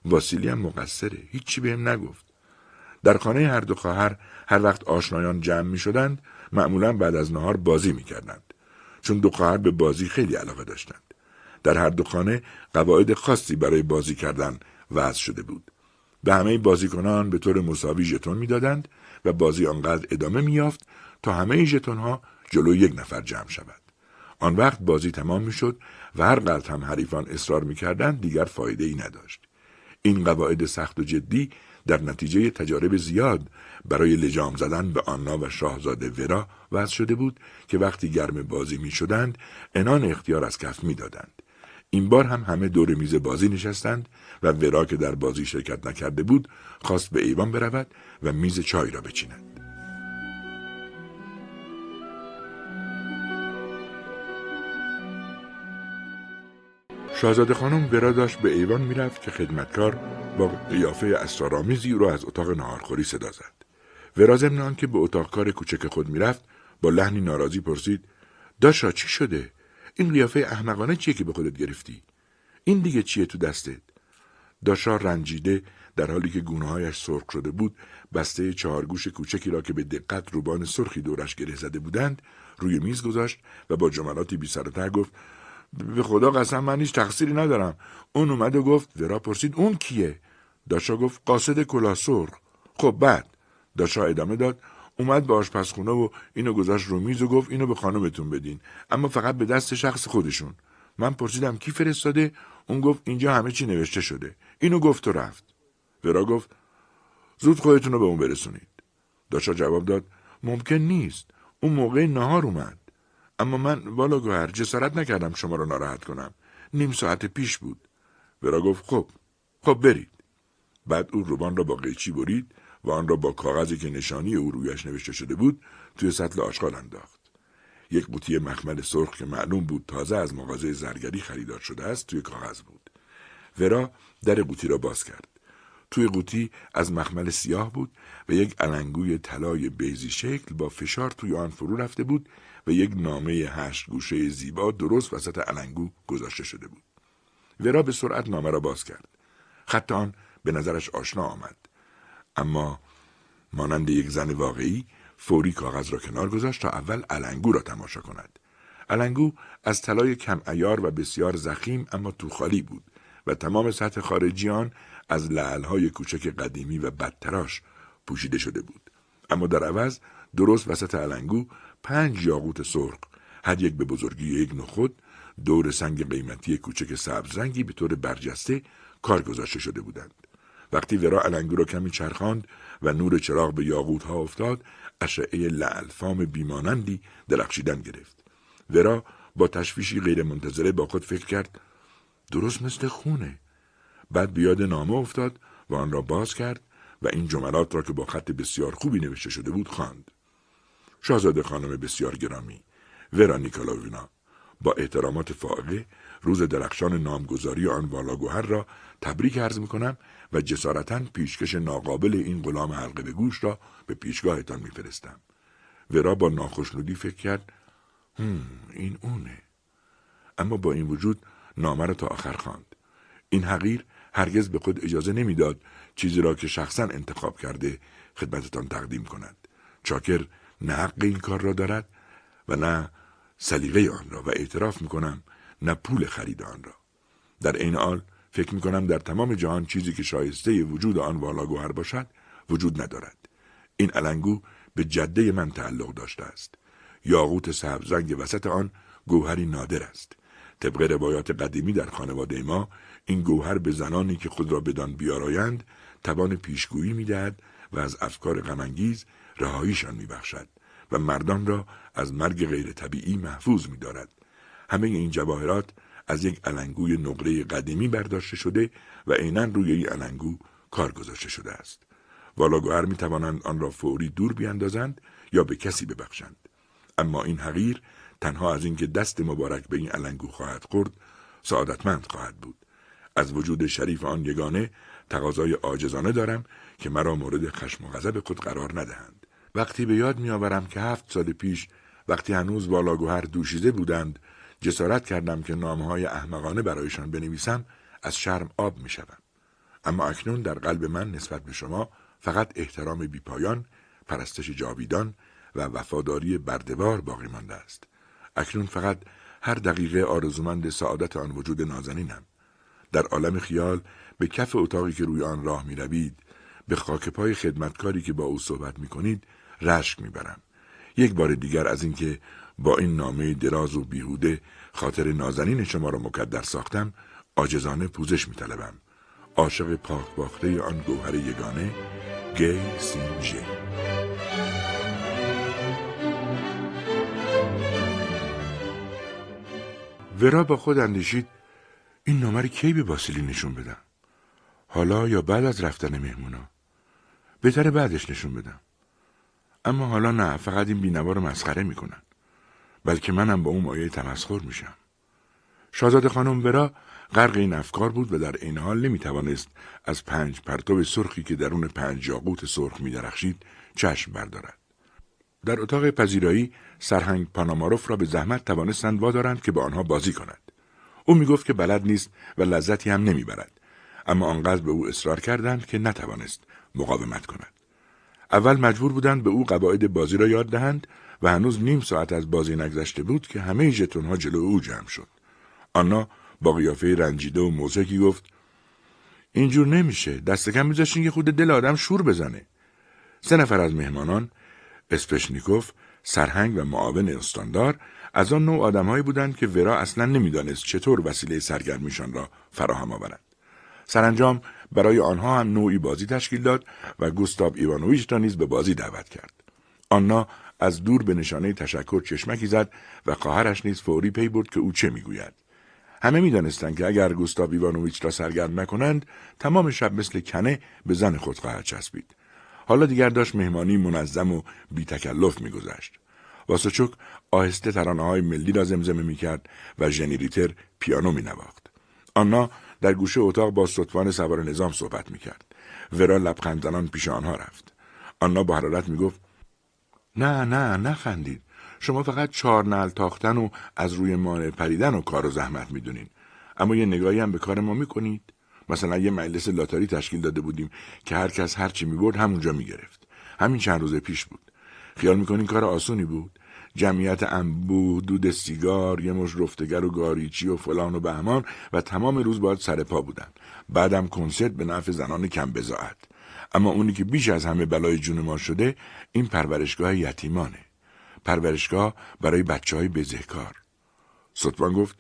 واسیلی هم مقصره هیچی بهم نگفت در خانه هر دو خواهر هر وقت آشنایان جمع می شدند معمولا بعد از نهار بازی می کردند. چون دو خواهر به بازی خیلی علاقه داشتند. در هر دو خانه قواعد خاصی برای بازی کردن وضع شده بود. به همه بازیکنان به طور مساوی ژتون می‌دادند و بازی آنقدر ادامه میافت تا همه ژتون ها جلو یک نفر جمع شود. آن وقت بازی تمام می‌شد و هر قدر هم حریفان اصرار می‌کردند دیگر فایده ای نداشت. این قواعد سخت و جدی در نتیجه تجارب زیاد برای لجام زدن به آنا و شاهزاده ورا وضع شده بود که وقتی گرم بازی می شدند انان اختیار از کف می دادند. این بار هم همه دور میز بازی نشستند و ورا که در بازی شرکت نکرده بود خواست به ایوان برود و میز چای را بچیند. شاهزاده خانم ورا داشت به ایوان می‌رفت که خدمتکار با قیافه اسرارآمیزی او را از اتاق نهارخوری صدا زد. ورا ضمن که به اتاق کار کوچک خود می‌رفت با لحنی ناراضی پرسید داشا چی شده؟ این قیافه احمقانه چیه که به خودت گرفتی؟ این دیگه چیه تو دستت؟ داشا رنجیده در حالی که گونههایش سرخ شده بود بسته چهارگوش کوچکی را که به دقت روبان سرخی دورش گره زده بودند روی میز گذاشت و با جملاتی بی سر گفت به خدا قسم من هیچ تقصیری ندارم. اون اومد و گفت ورا پرسید اون کیه؟ داشا گفت قاصد کلاسور. خب بعد داشا ادامه داد اومد به آشپزخونه و اینو گذاشت رو میز و گفت اینو به خانمتون بدین. اما فقط به دست شخص خودشون. من پرسیدم کی فرستاده؟ اون گفت اینجا همه چی نوشته شده. اینو گفت و رفت. ورا گفت زود خودتون رو به اون برسونید. داشا جواب داد ممکن نیست. اون موقع نهار اومد. اما من والا گوهر جسارت نکردم شما رو ناراحت کنم. نیم ساعت پیش بود. ورا گفت خب خب برید. بعد او روبان را با قیچی برید و آن را با کاغذی که نشانی او رویش نوشته شده بود توی سطل آشغال انداخت. یک قوطی مخمل سرخ که معلوم بود تازه از مغازه زرگری خریدار شده است توی کاغذ بود. ورا در قوطی را باز کرد. توی قوطی از مخمل سیاه بود و یک علنگوی طلای بیزی شکل با فشار توی آن فرو رفته بود و یک نامه هشت گوشه زیبا درست وسط علنگو گذاشته شده بود. ورا به سرعت نامه را باز کرد. خط آن به نظرش آشنا آمد. اما مانند یک زن واقعی فوری کاغذ را کنار گذاشت تا اول علنگو را تماشا کند. علنگو از طلای کم ایار و بسیار زخیم اما تو خالی بود و تمام سطح خارجی آن از لعلهای کوچک قدیمی و بدتراش پوشیده شده بود. اما در عوض درست وسط علنگو پنج یاقوت سرخ هر یک به بزرگی یک نخود دور سنگ قیمتی کوچک سبز رنگی به طور برجسته کار گذاشته شده بودند. وقتی ورا علنگو را کمی چرخاند و نور چراغ به یاقوت ها افتاد اشعه لعلفام بیمانندی درخشیدن گرفت. ورا با تشویشی غیرمنتظره با خود فکر کرد درست مثل خونه. بعد بیاد نامه افتاد و آن را باز کرد و این جملات را که با خط بسیار خوبی نوشته شده بود خواند. شاهزاده خانم بسیار گرامی ورا نیکالاوینا با احترامات فائقه روز درخشان نامگذاری آن والاگوهر را تبریک عرض می کنم و جسارتا پیشکش ناقابل این غلام حلقه به گوش را به پیشگاهتان میفرستم. ورا با ناخشنودی فکر کرد هم این اونه. اما با این وجود نامه را تا آخر خواند. این حقیر هرگز به خود اجازه نمی‌داد چیزی را که شخصا انتخاب کرده خدمتتان تقدیم کند. چاکر نه حق این کار را دارد و نه سلیقه آن را و اعتراف می‌کنم نه پول خرید آن را. در عین حال فکر می‌کنم در تمام جهان چیزی که شایسته وجود آن والاگوهر باشد وجود ندارد. این علنگو به جده من تعلق داشته است. یاقوت سبزرنگ وسط آن گوهری نادر است. طبق روایات قدیمی در خانواده ما این گوهر به زنانی که خود را بدان بیارایند توان پیشگویی می‌دهد و از افکار غمانگیز رهاییشان میبخشد و مردان را از مرگ غیر طبیعی محفوظ میدارد. همه این جواهرات از یک علنگوی نقره قدیمی برداشته شده و عینا روی این علنگو کار گذاشته شده است. والاگوهر می توانند آن را فوری دور بیاندازند یا به کسی ببخشند. اما این حقیر تنها از اینکه دست مبارک به این علنگو خواهد خورد سعادتمند خواهد بود. از وجود شریف آن یگانه تقاضای عاجزانه دارم که مرا مورد خشم و غضب خود قرار ندهند وقتی به یاد میآورم که هفت سال پیش وقتی هنوز والاگوهر دوشیزه بودند جسارت کردم که نامه های احمقانه برایشان بنویسم از شرم آب می شدم. اما اکنون در قلب من نسبت به شما فقط احترام بیپایان، پرستش جاویدان و وفاداری بردوار باقی مانده است. اکنون فقط هر دقیقه آرزومند سعادت آن وجود نازنینم. در عالم خیال به کف اتاقی که روی آن راه می روید، به خاک پای خدمتکاری که با او صحبت می کنید، رشک می برم. یک بار دیگر از اینکه با این نامه دراز و بیهوده خاطر نازنین شما را مکدر ساختم آجزانه پوزش می طلبم. عاشق پاک باخته آن گوهر یگانه گی سین جی ورا با خود اندیشید این نامه کی به باسیلی نشون بدم؟ حالا یا بعد از رفتن مهمونا؟ بهتره بعدش نشون بدم. اما حالا نه فقط این بینوا رو مسخره می‌کنن. بلکه منم با اون مایه تمسخر میشم. شاهزاده خانم ورا غرق این افکار بود و در این حال نمی‌توانست از پنج پرتو سرخی که درون پنج یاقوت سرخ میدرخشید چشم بردارد. در اتاق پذیرایی سرهنگ پاناماروف را به زحمت توانستند وادارند که با آنها بازی کند او می‌گفت که بلد نیست و لذتی هم نمی‌برد. اما آنقدر به او اصرار کردند که نتوانست مقاومت کند. اول مجبور بودند به او قواعد بازی را یاد دهند و هنوز نیم ساعت از بازی نگذشته بود که همه ژتون ها جلو او جمع شد. آنا با قیافه رنجیده و مضحکی گفت اینجور نمیشه. دست کم میذاشتین که خود دل آدم شور بزنه. سه نفر از مهمانان اسپشنیکوف سرهنگ و معاون استاندار از آن نوع آدمهایی بودند که ورا اصلا نمی‌دانست چطور وسیله سرگرمیشان را فراهم آورند. سرانجام برای آنها هم نوعی بازی تشکیل داد و گوستاو ایوانویچ را نیز به بازی دعوت کرد. آنا از دور به نشانه تشکر چشمکی زد و خواهرش نیز فوری پی برد که او چه می‌گوید. همه می‌دانستند که اگر گوستاو ایوانوویچ را سرگرم نکنند تمام شب مثل کنه به زن خود خواهد چسبید. حالا دیگر داشت مهمانی منظم و بی تکلف میگذشت واسچوک آهسته ترانه های ملی را زمزمه می‌کرد و ژنیریتر پیانو مینواخت. آنا در گوشه اتاق با سطفان سوار نظام صحبت می‌کرد. ورا لبخند زنان پیش آنها رفت. آنا با حرارت می‌گفت نه نه نخندید. شما فقط چهار نل تاختن و از روی مانع پریدن و کار و زحمت می‌دونین. اما یه نگاهی هم به کار ما می‌کنید. مثلا یه مجلس لاتاری تشکیل داده بودیم که هر کس هر چی می‌برد همونجا می‌گرفت. همین چند روز پیش بود. خیال می‌کنین کار آسونی بود؟ جمعیت انبوه دود سیگار یه مش رفتگر و گاریچی و فلان و بهمان و تمام روز باید سر پا بودن. بعدم کنسرت به نفع زنان کم بزاعت. اما اونی که بیش از همه بلای جون ما شده این پرورشگاه یتیمانه. پرورشگاه برای بچه های بزهکار. سطفان گفت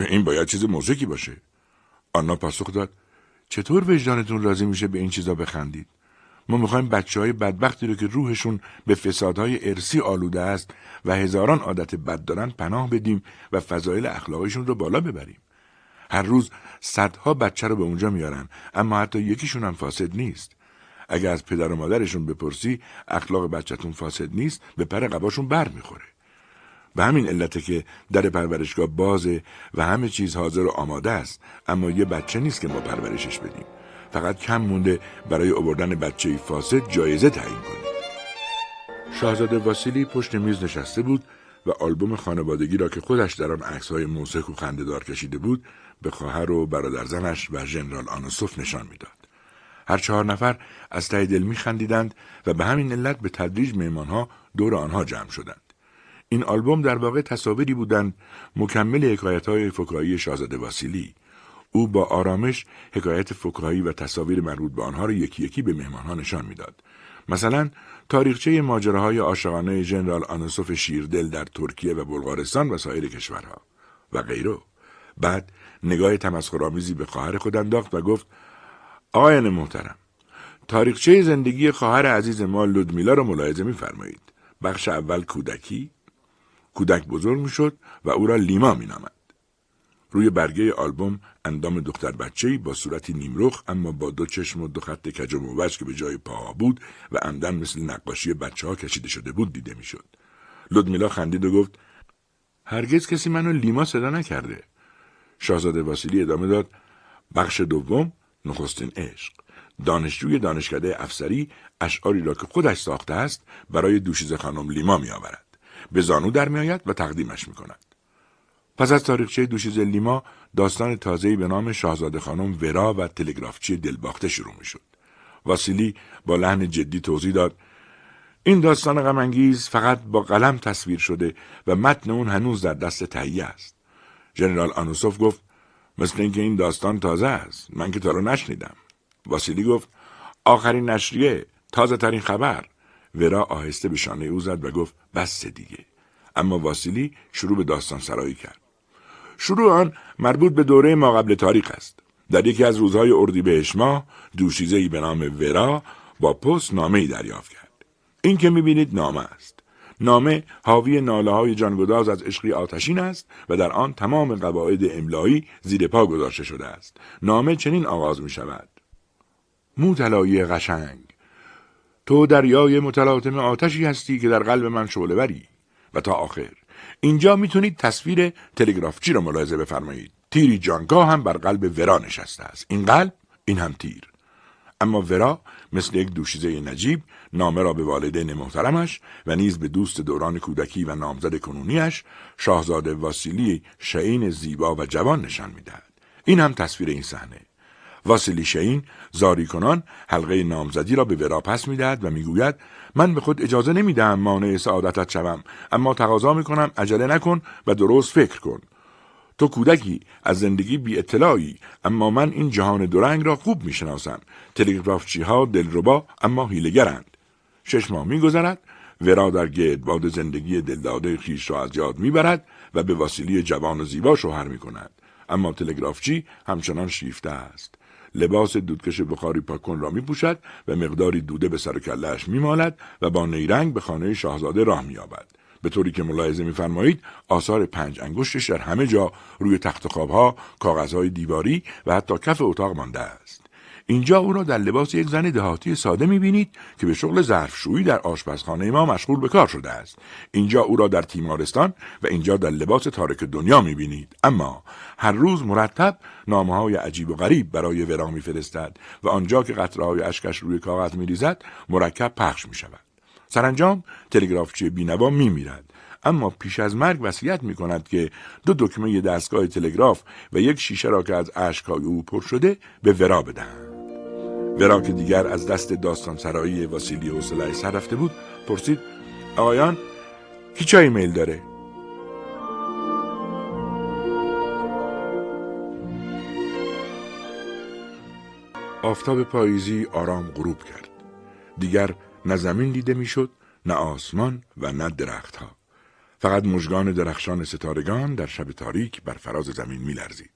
این باید چیز موزیکی باشه. آنا پاسخ داد چطور وجدانتون راضی میشه به این چیزا بخندید؟ ما می‌خوایم بچه های بدبختی رو که روحشون به فسادهای ارسی آلوده است و هزاران عادت بد دارن پناه بدیم و فضایل اخلاقیشون رو بالا ببریم. هر روز صدها بچه رو به اونجا میارن اما حتی یکیشون هم فاسد نیست. اگر از پدر و مادرشون بپرسی اخلاق بچهتون فاسد نیست به پر قباشون بر می‌خوره. به همین علته که در پرورشگاه بازه و همه چیز حاضر و آماده است اما یه بچه نیست که ما پرورشش بدیم. فقط کم مونده برای آوردن بچه فاسد جایزه تعیین کنیم شاهزاده واسیلی پشت میز نشسته بود و آلبوم خانوادگی را که خودش در آن عکسهای موسیق و خندهدار کشیده بود به خواهر و برادرزنش و ژنرال آنوسوف نشان می‌داد. هر چهار نفر از ته دل میخندیدند و به همین علت به تدریج مهمانها دور آنها جمع شدند. این آلبوم در واقع تصاویری بودند مکمل حکایت های فکایی شاهزاده واسیلی او با آرامش حکایت فکایی و تصاویر مربوط به آنها را یکی یکی به مهمانها نشان می‌داد. مثلا تاریخچه ماجراهای عاشقانه ژنرال آنوسوف شیردل در ترکیه و بلغارستان و سایر کشورها و غیره. بعد نگاه تمسخرآمیزی به خواهر خود انداخت و گفت آقایان محترم تاریخچه زندگی خواهر عزیز ما لودمیلا را ملاحظه میفرمایید. بخش اول کودکی. کودک بزرگ می‌شد و او را لیما مینامد روی برگه آلبوم اندام دختر بچه‌ای با صورتی نیمرخ اما با دو چشم و دو خط کج و که به جای پاها بود و عمدن مثل نقاشی بچه ها کشیده شده بود دیده می‌شد. لودمیلا خندید و گفت هرگز کسی منو لیما صدا نکرده. شاهزاده واسیلی ادامه داد بخش دوم نخستین عشق دانشجوی دانشکده افسری اشعاری را که خودش ساخته است برای دوشیزه خانم لیما می آورد. به زانو در می آید و تقدیمش می کند. پس از تاریخچه دوشیزه لیما داستان تازه‌ای به نام شاهزاده خانم ورا و تلگرافچی دلباخته شروع می شد. واسیلی با لحن جدی توضیح داد این داستان غمانگیز فقط با قلم تصویر شده و متن اون هنوز در دست تهیه است. ژنرال آنوسوف گفت مثل اینکه این داستان تازه است. من که تا رو نشنیدم. واسیلی گفت آخرین نشریه تازه ترین خبر. ورا آهسته به شانه او زد و گفت بس دیگه. اما واسیلی شروع به داستان سرایی کرد. شروع آن مربوط به دوره ما قبل تاریخ است. در یکی از روزهای اردیبهشت ماه دوشیزهای به نام ورا با پست نامه ای دریافت کرد. این که می‌بینید نامه است. نامه حاوی ناله های جانگداز از عشقی آتشین است و در آن تمام قواعد املایی زیر پا گذاشته شده است. نامه چنین آغاز می شود قشنگ تو دریای متلاطم آتشی هستی که در قلب من شعله بری و تا آخر. اینجا می‌تونید تصویر تلگرافچی را ملاحظه بفرمایید. تیری جانگاه هم بر قلب ورا نشسته است. این قلب این هم تیر. اما ورا مثل یک دوشیزه نجیب نامه را به والدین محترمش و نیز به دوست دوران کودکی و نامزد کنونیش شاهزاده واسیلی شعین زیبا و جوان نشان می‌دهد. این هم تصویر این صحنه. واسیلی شعین زاری کنان حلقه نامزدی را به ورا پس می‌دهد و می‌گوید من به خود اجازه نمی‌دهم مانع سعادتت شوم اما تقاضا می‌کنم عجله نکن و درست فکر کن. تو کودکی از زندگی بی اطلاعی اما من این جهان درنگ را خوب می‌شناسم. تلگرافچی ها دلربا اما هیلگرند شش ماه میگذرد ورا در گردباد زندگی دلداده خیش را از یاد می‌برد و به وسیلی جوان و زیبا شوهر می‌کند. اما تلگرافچی همچنان شیفته است. لباس دودکش بخاری پاکن را می پوشد و مقداری دوده به سر و کلهاش می مالد و با نیرنگ به خانه شاهزاده راه می آبد. به طوری که ملاحظه میفرمایید آثار پنج انگشتش در همه جا روی تخت خوابها کاغذهای دیواری و حتی کف اتاق مانده است اینجا او را در لباس یک زن دهاتی ساده می‌بینید که به شغل ظرفشویی در آشپزخانه ما مشغول به کار شده است. اینجا او را در تیمارستان و اینجا در لباس تارک دنیا می‌بینید. اما هر روز مرتب نامه های عجیب و غریب برای ورا میفرستد و آنجا که قطره های اشکش روی کاغذ میریزد مرکب پخش می‌شود. سرانجام تلگرافچی بینوا میمیرد. اما پیش از مرگ وصیت می کند که دو دکمه دستگاه تلگراف و یک شیشه را که از اشکهای او پر شده به ورا بدهند. ورا که دیگر از دست داستان سرایی واسیلی حوصله سر رفته بود پرسید آقایان کی چای میل داره؟ آفتاب پاییزی آرام غروب کرد. دیگر نه زمین دیده می‌شد نه آسمان و نه درختها. فقط مژگان درخشان ستارگان در شب تاریک بر فراز زمین میلرزید.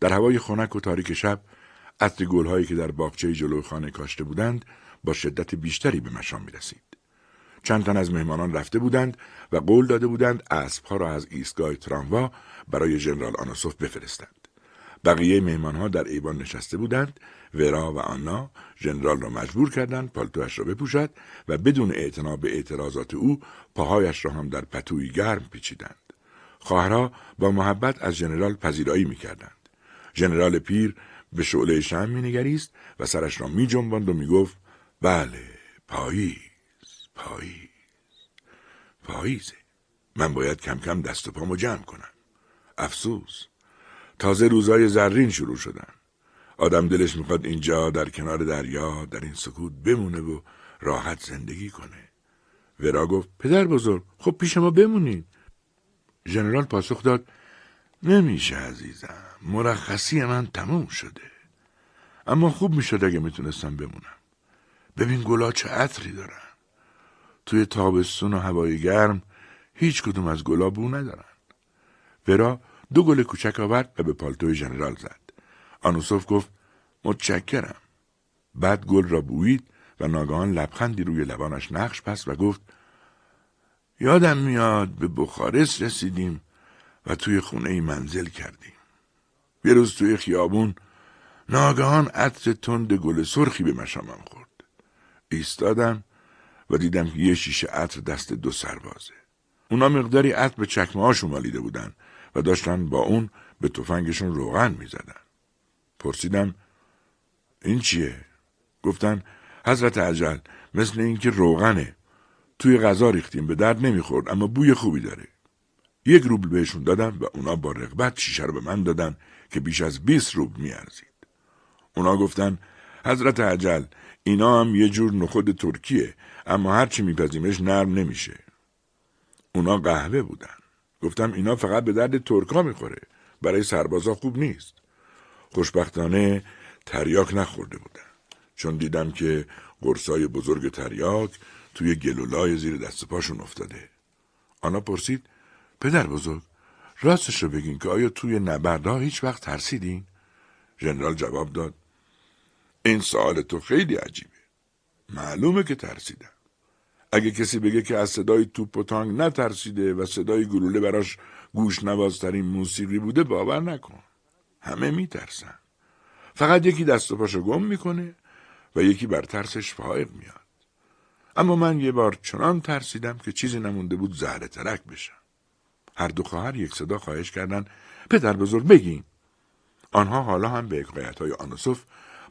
در هوای خنک و تاریک شب عطر گلهایی که در باغچه جلو خانه کاشته بودند با شدت بیشتری به مشام می رسید. چند تن از مهمانان رفته بودند و قول داده بودند اسبها را از ایستگاه تراموا برای ژنرال آنوسوف بفرستند. بقیه مهمانها در ایوان نشسته بودند ورا و آنا ژنرال را مجبور کردند پالتوش را بپوشد و بدون اعتنا به اعتراضات او پاهایش را هم در پتوی گرم پیچیدند خواهرها با محبت از ژنرال پذیرایی می‌کردند ژنرال پیر به شعله شم مینگریست و سرش را می جنباند و می گفت بله پاییز پاییز پاییزه. من باید کم کم دست و پامو جمع کنم. افسوس. تازه روزای زرین شروع شدن. آدم دلش می‌خواد اینجا در کنار دریا در این سکوت بمونه و راحت زندگی کنه. ورا گفت پدر بزرگ خب پیش ما بمونید. ژنرال پاسخ داد نمیشه عزیزم. مرخصی من تموم شده. اما خوب می‌شد اگه می‌تونستم بمونم. ببین گلا چه عطری دارن. توی تابستون و هوای گرم هیچ کدوم از گلا بو ندارن. ورا دو گل کوچک آورد و به پالتوی ژنرال زد. آنوسوف گفت متشکرم. بعد گل را بویید و ناگهان لبخندی روی لبانش نقش پس و گفت یادم میاد به بخارست رسیدیم. و توی خونه ای منزل کردیم. یه روز توی خیابون ناگهان عطر تند گل سرخی به مشامم خورد. ایستادم و دیدم که یه شیشه عطر دست دو سربازه. اونا مقداری عطر به چکمه هاشون مالیده بودن و داشتن با اون به تفنگشون روغن می‌زدن. پرسیدم این چیه؟ گفتن حضرت عجل مثل اینکه روغنه. توی غذا ریختیم به درد نمی‌خورد اما بوی خوبی داره. یک روبل بهشون دادم و اونا با رغبت شیشه رو به من دادن که بیش از 20 روبل میارزید. اونا گفتن حضرت عجل اینا هم یه جور نخود ترکیه اما هرچی میپذیمش نرم نمیشه. اونا قهوه بودن. گفتم اینا فقط به درد ترکا می‌خوره برای سربازا خوب نیست. خوشبختانه تریاک نخورده بودن. چون دیدم که قرصای بزرگ تریاک توی گلولای زیر دست پاشون افتاده. آنا پرسید پدر بزرگ راستش رو بگین که آیا توی نبردها هیچ وقت ترسیدین؟ ژنرال جواب داد این سوال تو خیلی عجیبه. معلومه که ترسیدم. اگه کسی بگه که از صدای توپ و تانگ نترسیده و صدای گلوله براش گوش نوازترین موسیقی بوده باور نکن. همه میترسن. فقط یکی دست و پاشو گم می‌کنه و یکی بر ترسش فائق میاد. اما من یه بار چنان ترسیدم که چیزی نمونده بود زهر ترک بشم. هر دو خواهر یک صدا خواهش کردند پدر بزرگ بگین آنها حالا هم به حکایت های آنوسوف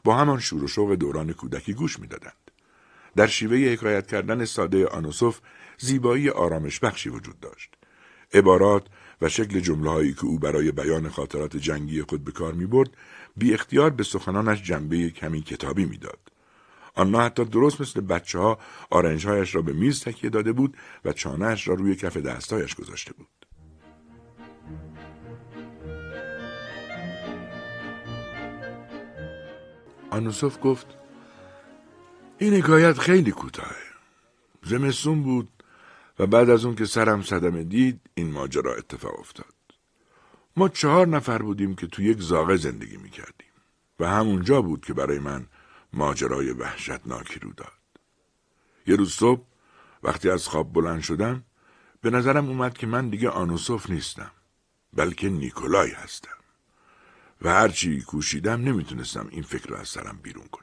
با همان شور و شوق دوران کودکی گوش می‌دادند در شیوه حکایت کردن ساده آنوسوف زیبایی آرامش بخشی وجود داشت عبارات و شکل جمله هایی که او برای بیان خاطرات جنگی خود به کار می برد بی اختیار به سخنانش جنبه کمی کتابی می‌داد. آنها حتی درست مثل بچه ها آرنجهایش را به میز تکیه داده بود و چانهش را روی کف دستایش گذاشته بود. آنوسوف گفت این حکایت خیلی کوتاهه. زمستون بود و بعد از اون که سرم صدمه دید این ماجرا اتفاق افتاد. ما چهار نفر بودیم که تو یک زاغه زندگی می‌کردیم و همونجا بود که برای من ماجرای وحشتناکی رو داد. یه روز صبح وقتی از خواب بلند شدم به نظرم اومد که من دیگه آنوسوف نیستم بلکه نیکولای هستم و هرچی کوشیدم نمی‌تونستم این فکر رو از سرم بیرون کنم.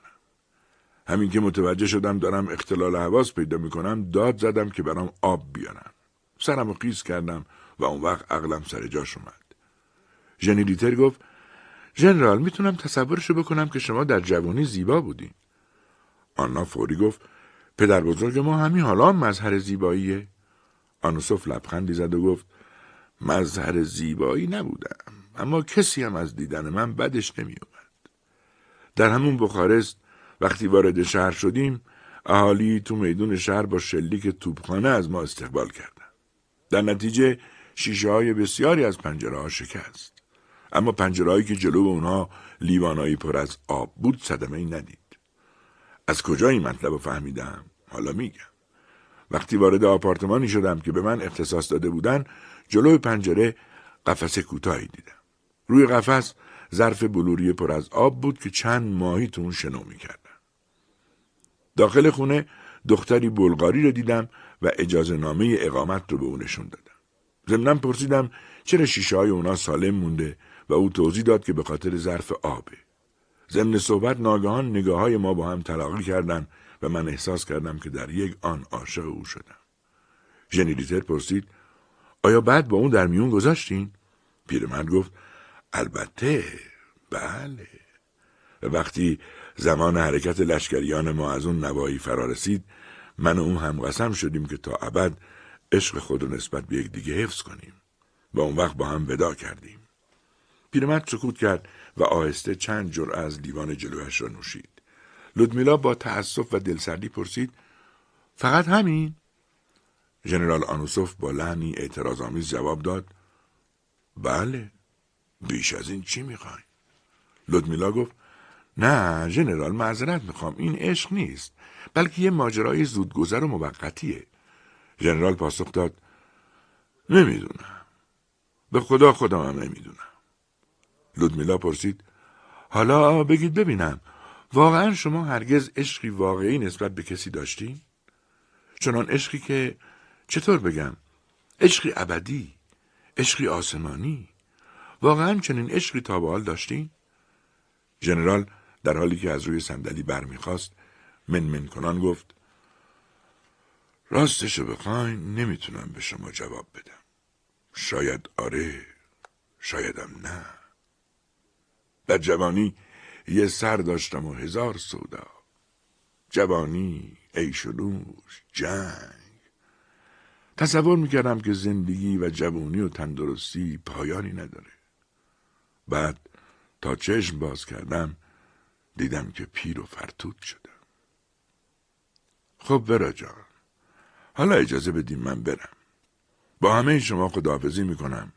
همین که متوجه شدم دارم اختلال حواس پیدا می‌کنم داد زدم که برام آب بیارم. سرم رو قیز کردم و اون وقت عقلم سر جاش اومد. ژنیلیتر گفت ژنرال می‌تونم تصورشو بکنم که شما در جوانی زیبا بودین. آنا فوری گفت پدر بزرگ ما همین حالا مظهر زیباییه. آنوسوف لبخندی زد و گفت مظهر زیبایی نبودم اما کسی هم از دیدن من بدش نمیومد. در همون بخارست وقتی وارد شهر شدیم اهالی تو میدون شهر با شلیک توپخانه از ما استقبال کردن. در نتیجه شیشه های بسیاری از پنجره ها شکست. اما پنجرهایی که جلو اونها لیوانایی پر از آب بود صدمه ای ندید. از کجا این مطلب رو فهمیدم؟ حالا میگم. وقتی وارد آپارتمانی شدم که به من اختصاص داده بودن جلوی پنجره قفس کوتاهی دیدم. روی قفس ظرف بلوری پر از آب بود که چند ماهی تو اون شنو می‌کردن. داخل خونه دختری بلغاری رو دیدم و اجازه نامه اقامت رو به اون نشون دادم. ضمنا پرسیدم چرا شیشه های اونا سالم مونده و او توضیح داد که به خاطر ظرف آبه. ضمن صحبت ناگهان نگاه های ما با هم تلاقی کردن و من احساس کردم که در یک آن عاشق او شدم. ژنیلیتر پرسید آیا بعد با اون در میون گذاشتین؟ پیرمرد گفت البته بله. وقتی زمان حرکت لشکریان ما از اون نوایی فرا رسید من و اون هم قسم شدیم که تا ابد عشق خود رو نسبت به یک دیگه حفظ کنیم و اون وقت با هم ودا کردیم. پیرمرد سکوت کرد و آهسته چند جرعه از لیوان جلویش را نوشید. لودمیلا با تأسف و دلسردی پرسید فقط همین؟ ژنرال آنوسوف با لحنی اعتراضآمیز جواب داد بله. بیش از این چی می‌خواین لودمیلا گفت نه ژنرال معذرت می‌خوام این عشق نیست بلکه یه ماجرای زودگذر و موقتیه. ژنرال پاسخ داد نمی‌دونم. به خدا خودم هم نمی‌دونم. لودمیلا پرسید حالا بگید ببینم واقعا شما هرگز عشقی واقعی نسبت به کسی داشتین؟ چنان عشقی که چطور بگم عشقی ابدی عشقی آسمانی؟ واقعا چنین عشقی تا به حال داشتین؟ ژنرال در حالی که از روی صندلی برمیخواست من کنان گفت راستشو بخواین نمی‌تونم به شما جواب بدم. شاید آره شایدم نه. در جوانی یه سر داشتم و هزار سودا. جوانی عیش و نوش جنگ. تصور می‌کردم که زندگی و جوانی و تندرستی پایانی نداره. بعد تا چشم باز کردم دیدم که پیر و فرتود شدم. خب برا جان حالا اجازه بدیم من برم. با همه شما خداحافظی می‌کنم.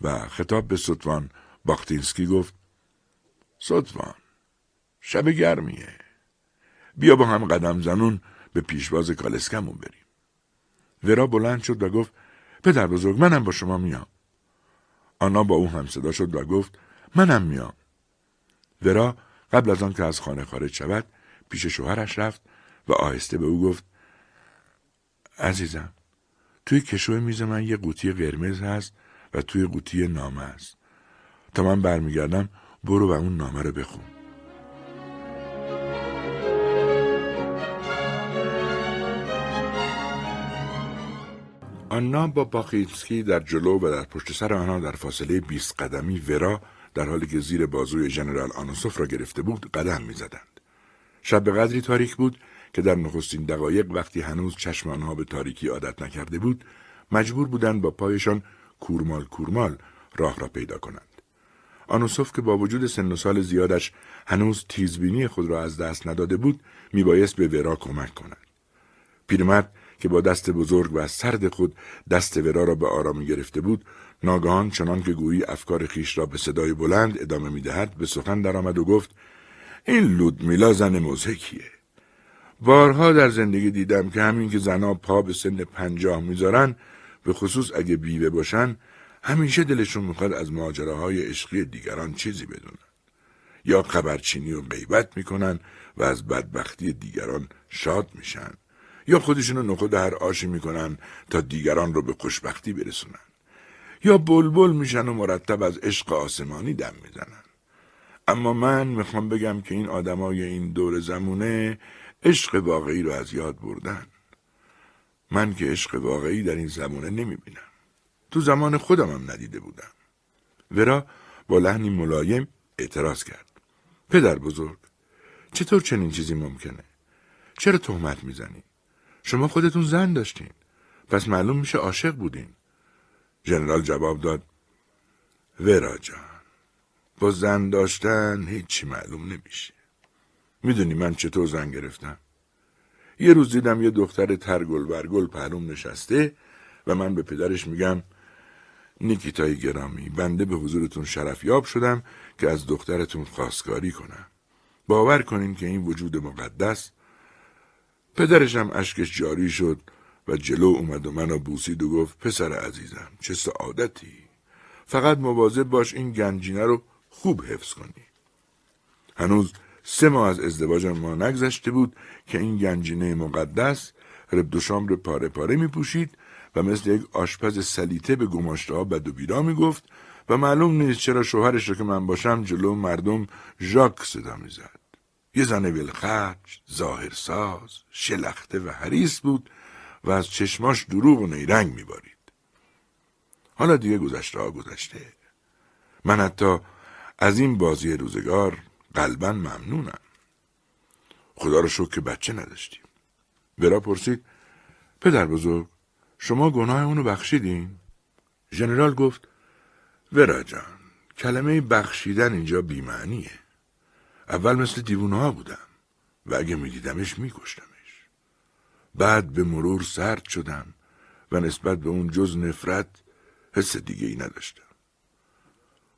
و خطاب به سطوان باختینسکی گفت سطوان شب گرمیه. بیا با هم قدم زنون به پیشواز کالسکمون بریم. ورا بلند شد و گفت پدر بزرگ منم با شما میام. آنا با او هم صدا شد و گفت منم میام. ورا قبل از آن که از خانه خارج شود پیش شوهرش رفت و آهسته به او گفت عزیزم توی کشوی میز من یه قوطی قرمز هست و توی قوطی نامه است. تا من برمیگردم برو و اون نامه رو بخون. آنا با باخیتسکی در جلو و در پشت سر آنها در فاصله 20 قدمی ورا در حالی که زیر بازوی ژنرال آنوسوف را گرفته بود قدم می‌زدند. شب به قدری تاریک بود که در نخستین دقایق وقتی هنوز چشم آنها به تاریکی عادت نکرده بود مجبور بودند با پایشان کورمال کورمال راه را پیدا کنند. آنوسوف که با وجود سن و سال زیادش هنوز تیزبینی خود را از دست نداده بود میبایست به ورا کمک کند. پیرمرد که با دست بزرگ و سرد خود دست ورا را به آرامی گرفته بود ناگهان چنان که گویی افکار خیش را به صدای بلند ادامه می‌دهد به سخن درآمد و گفت این لودمیلا زن مزهکیه بارها در زندگی دیدم که همین که زنها پا به سن پنجاه می‌ذارن به خصوص اگه بیوه باشن همیشه دلشون می‌خواد از ماجراهای عشقی دیگران چیزی بدونن. یا خبرچینی و غیبت می‌کنن و از بدبختی دیگران شاد میشن. یا خودشونو نخود هر آشی می‌کنن تا دیگران رو به خوشبختی برسونن. یا بلبل میشن و مرتب از عشق آسمانی دم می‌زنن. اما من می‌خوام بگم که این آدمای این دور زمونه عشق واقعی رو از یاد بردن. من که عشق واقعی در این زمانه نمی‌بینم. تو زمان خودم هم ندیده بودم. ورا با لحنی ملایم اعتراض کرد. پدر بزرگ چطور چنین چیزی ممکنه؟ چرا تهمت می‌زنی؟ شما خودتون زن داشتین. پس معلوم میشه عاشق بودین. ژنرال جواب داد ورا جان با زن داشتن هیچی معلوم نمیشه. می‌دونی من چطور زن گرفتم؟ یه روز دیدم یه دختر ترگل برگل پهلوم نشسته و من به پدرش میگم نیکیتای گرامی بنده به حضورتون شرفیاب شدم که از دخترتون خواستگاری کنم. باور کنین که این وجود مقدس پدرشم اشکش جاری شد و جلو اومد و منو بوسید و گفت پسر عزیزم چه سعادتی فقط مواظب باش این گنجینه رو خوب حفظ کنی هنوز سه ماه از ازدواج ما نگذشته بود که این گنجینه مقدس رب شامر پاره پاره می پوشید و مثل یک آشپز سلیته به گماشته ها بد و بیرا می گفت و معلوم نیست چرا شوهرش رو که من باشم جلو مردم ژاک صدا می زد. یه زن ولخرج، ظاهرساز، شلخته و حریص بود و از چشماش دروغ و نیرنگ می بارید. حالا دیگه گذشته ها گذشته. من حتی از این بازی روزگار قلبا ممنونم. خدا رو شکر که بچه نداشتیم. ورا پرسید پدر بزرگ شما گناه اونو بخشیدین؟ ژنرال گفت ورا جان کلمه بخشیدن اینجا بیمعنیه. اول مثل دیوونه ها بودم و اگه میدیدمش میکشتمش. بعد به مرور سرد شدم و نسبت به اون جز نفرت حس دیگه ای نداشتم.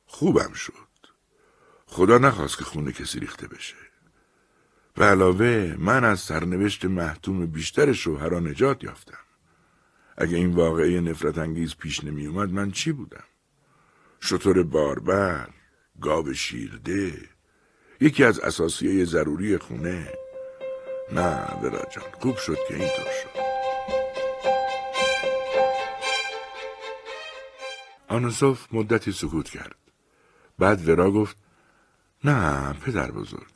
خوبم شد. خدا نخواست که خونه کسی ریخته بشه. و علاوه من از سرنوشت محتوم بیشتر شوهرها نجات یافتم. اگه این واقعه نفرت انگیز پیش نمی اومد من چی بودم؟ شطور باربر، گاو شیرده، یکی از اساسیه ضروری خونه نه برا جان خوب شد که اینطور شد آنوسوف مدتی سکوت کرد بعد ورا گفت نه پدر بزرگ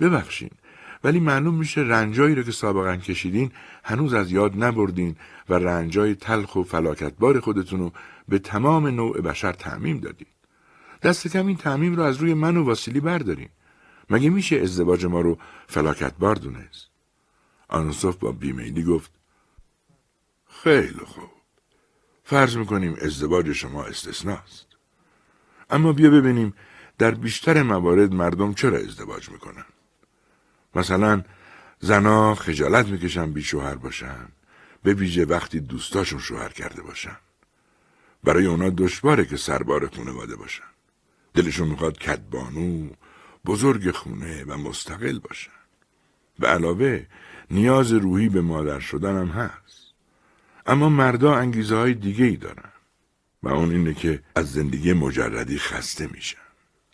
ببخشین ولی معلوم میشه رنجایی رو که سابقا کشیدین هنوز از یاد نبردین و رنجای تلخ و فلاکتبار خودتون رو به تمام نوع بشر تعمیم دادین. دست کم این تعمیم رو از روی من و واسیلی بردارین. مگه میشه ازدواج ما رو فلاکتبار دونست؟ آنوسوف با بیمیلی گفت خیلی خوب. فرض می‌کنیم ازدواج شما استثناست. اما بیا ببینیم در بیشتر موارد مردم چرا ازدواج می‌کنن. مثلا زنا خجالت می‌کشن بی شوهر باشن به ویژه وقتی دوستاشون شوهر کرده باشن برای اونا دشواره که سربار خونواده باشن دلشون می‌خواد کدبانو بزرگ خونه و مستقل باشن به علاوه نیاز روحی به مادر شدن هم هست. اما مردا انگیزه های دیگه ای دارن و اون اینه که از زندگی مجردی خسته میشن.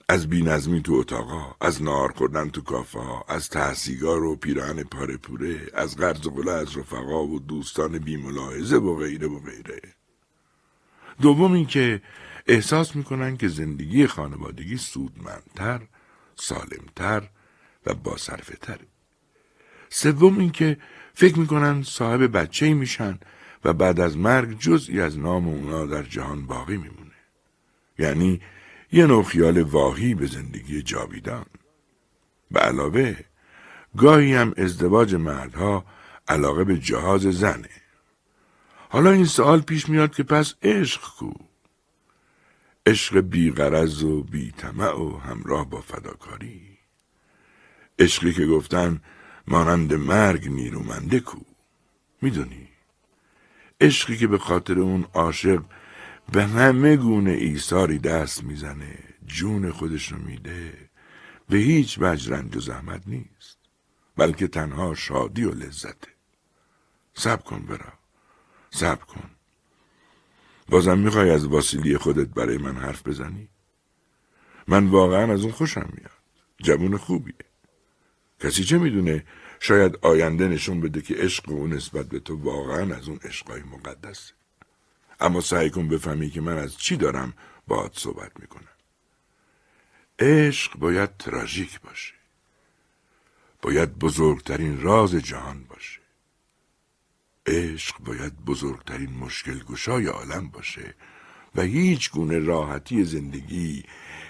از بینظمی تو اتاقا از نار خوردن تو کافه از تحصیگار و پیراهن پاره پوره از قرض و از رفقا و دوستان بیملاحظه و غیره و غیره. دوم اینکه احساس می‌کنن که زندگی خانوادگی سودمندتر سالمتر و باصرفه تره سوم اینکه فکر می‌کنن صاحب بچه میشن و بعد از مرگ جزئی از نام اونا در جهان باقی میمونه. یعنی یه نوع خیال واهی به زندگی جاویدان. به علاوه گاهی هم ازدواج مردها علاقه به جهاز زنه. حالا این سوال پیش میاد که پس عشق کو؟ عشق بیغرز و بیطمع و همراه با فداکاری. عشقی که گفتن مانند مرگ نیرومنده کو. می‌دونی؟ عشقی که به خاطر اون عاشق به همه گونه ایثاری دست می‌زنه جون خودش رو میده به هیچ وجه رنج و زحمت نیست بلکه تنها شادی و لذته. سب کن برا سب کن. بازم می‌خوای از واسیلی خودت برای من حرف بزنی؟ من واقعا از اون خوشم میاد. جوون خوبیه. کسی چه می‌دونه؟ شاید آینده نشون بده که عشق او نسبت به تو واقعا از اون عشقای مقدسه اما سعی کن بفهمی که من از چی دارم باهات صحبت می‌کنم. عشق باید تراژیک باشه. باید بزرگترین راز جهان باشه. عشق باید بزرگترین مشکل گشای عالم باشه و هیچ گونه راحتی زندگی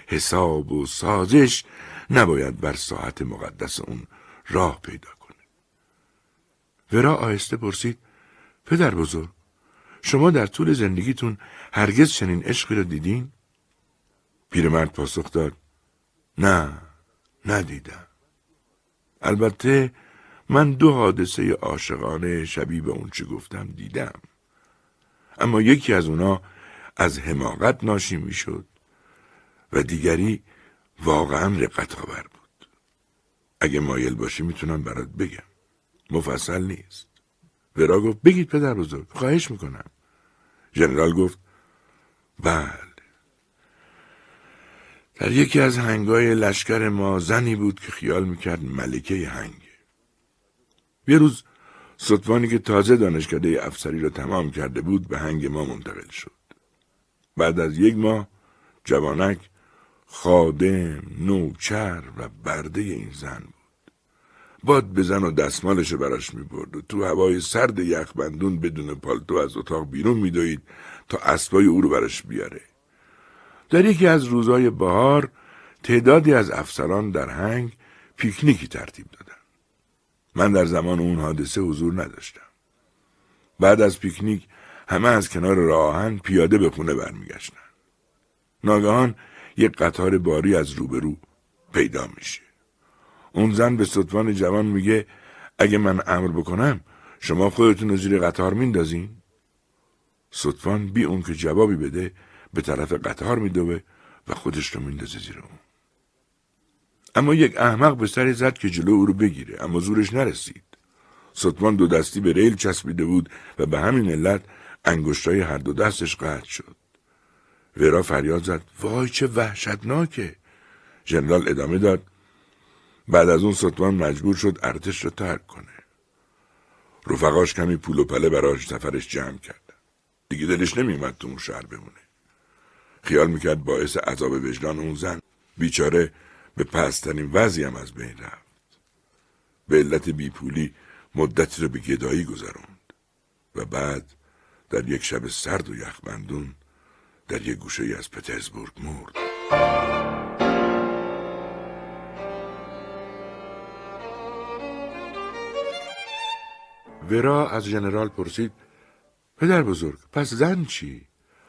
حساب و سازش نباید بر ساعت مقدس اون راه پیدا کنه ورا آهسته پرسید پدر بزرگ شما در طول زندگیتون هرگز چنین عشقی را دیدین؟ پیرمرد پاسخ داد نه ندیدم البته من دو حادثه عاشقانه شبیه به اون چه گفتم دیدم. اما یکی از اونا از حماقت ناشی می‌شد و دیگری واقعا رقت آور بود. اگه مایل باشی می‌تونم برات بگم. مفصل نیست. ورا گفت بگید پدر بزرگ خواهش می‌کنم. ژنرال گفت بله. در یکی از هنگای لشکر ما زنی بود که خیال می‌کرد ملکه هنگه یه روز که تازه دانشکده افسری را تمام کرده بود به هنگ ما منتقل شد بعد از یک ماه جوانک خادم، نوچر و برده این زن بود. باد بزن و دستمالش براش می برد و تو هوای سرد یخبندون بدون پالتو از اتاق بیرون میدوید تا اسبای او رو براش بیاره. در یکی از روزهای بهار تعدادی از افسران در هنگ پیکنیکی ترتیب دادن. من در زمان اون حادثه حضور نداشتم. بعد از پیکنیک همه از کنار راهن پیاده به خونه برمیگشتن. ناگهان یک قطار باری از روبرو پیدا میشه. اون زن به سطفان جوان میگه اگه من امر بکنم شما خودتون رو زیر قطار میندازین؟ سطفان بی اون که جوابی بده به طرف قطار میدوه و خودش رو میندازه زیر اون. اما یک احمق به سری زد که جلو او رو بگیره اما زورش نرسید. سطفان دو دستی به ریل چسبیده بود و به همین علت انگشتای هر دو دستش قطع شد. ورا فریاد زد وای چه وحشتناکه ژنرال ادامه داد بعد از اون ستوان مجبور شد ارتش رو ترک کنه رفقاش کمی پول و پله براش سفرش جمع کرد دیگه دلش نمیومد تو اون شهر بمونه خیال می‌کرد باعث عذاب وجدان اون زن بیچاره به پسترین وضعی هم از بین رفت به علت بیپولی مدتی رو به گدایی گذروند و بعد در یک شب سرد و یخبندون در یک گوشه از پترزبورگ مرد ورا از ژنرال پرسید پدر بزرگ پس زن چی؟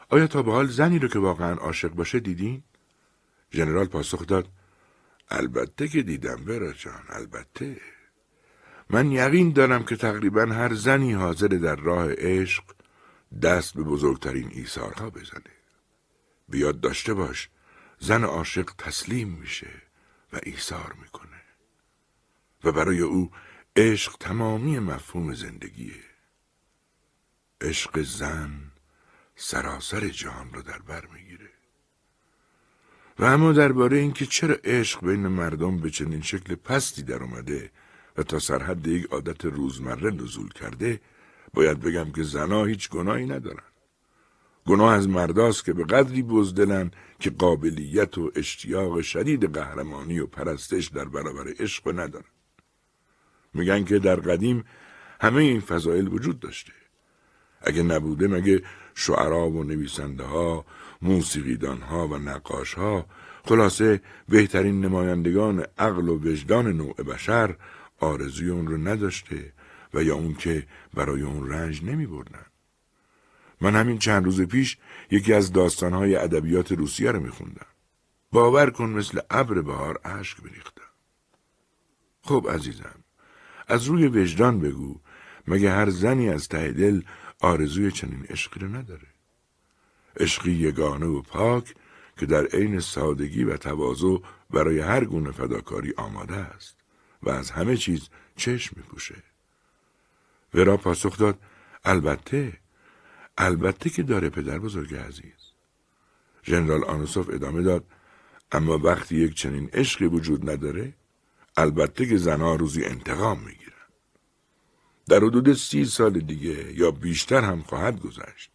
آیا تا به حال زنی رو که واقعا عاشق باشه دیدین؟ ژنرال پاسخ داد البته که دیدم ورا جان البته. من یقین دارم که تقریبا هر زنی حاضر در راه عشق دست به بزرگترین ایثارها بزنه. بیاد داشته باش زن عاشق تسلیم میشه و ایثار می‌کنه. و برای او عشق تمامی مفهوم زندگیه. عشق زن سراسر جهان رو در بر می‌گیره. و اما درباره اینکه چرا عشق بین مردم به چنین شکل پستی در اومده و تا سرحد یک عادت روزمره نزول کرده باید بگم که زنها هیچ گناهی ندارن گناه از مرداست که به قدری بزدلن که قابلیت و اشتیاق شدید قهرمانی و پرستش در برابر عشق ندارن. میگن که در قدیم همه این فضایل وجود داشته. اگه نبوده مگه شعرا و نویسنده ها، موسیقیدان ها و نقاش ها خلاصه بهترین نمایندگان عقل و وجدان نوع بشر آرزوی اون رو نداشته و یا اون که برای اون رنج نمی بردن. من همین چند روز پیش یکی از داستانهای ادبیات روسیه رو میخوندم. باور کن مثل ابر بهار اشک بریختم. خب عزیزم از روی وجدان بگو مگه هر زنی از ته دل آرزوی چنین عشقی رو نداره عشقی یگانه و پاک که در عین سادگی و تواضع برای هر گونه فداکاری آماده است و از همه چیز چشم میپوشه. ورا پاسخ داد البته البته که داره پدر بزرگ عزیز. ژنرال آنوسوف ادامه داد اما وقتی یک چنین عشقی وجود نداره البته که زنها روزی انتقام می‌گیرن. در حدود سی سال دیگه یا بیشتر هم خواهد گذشت.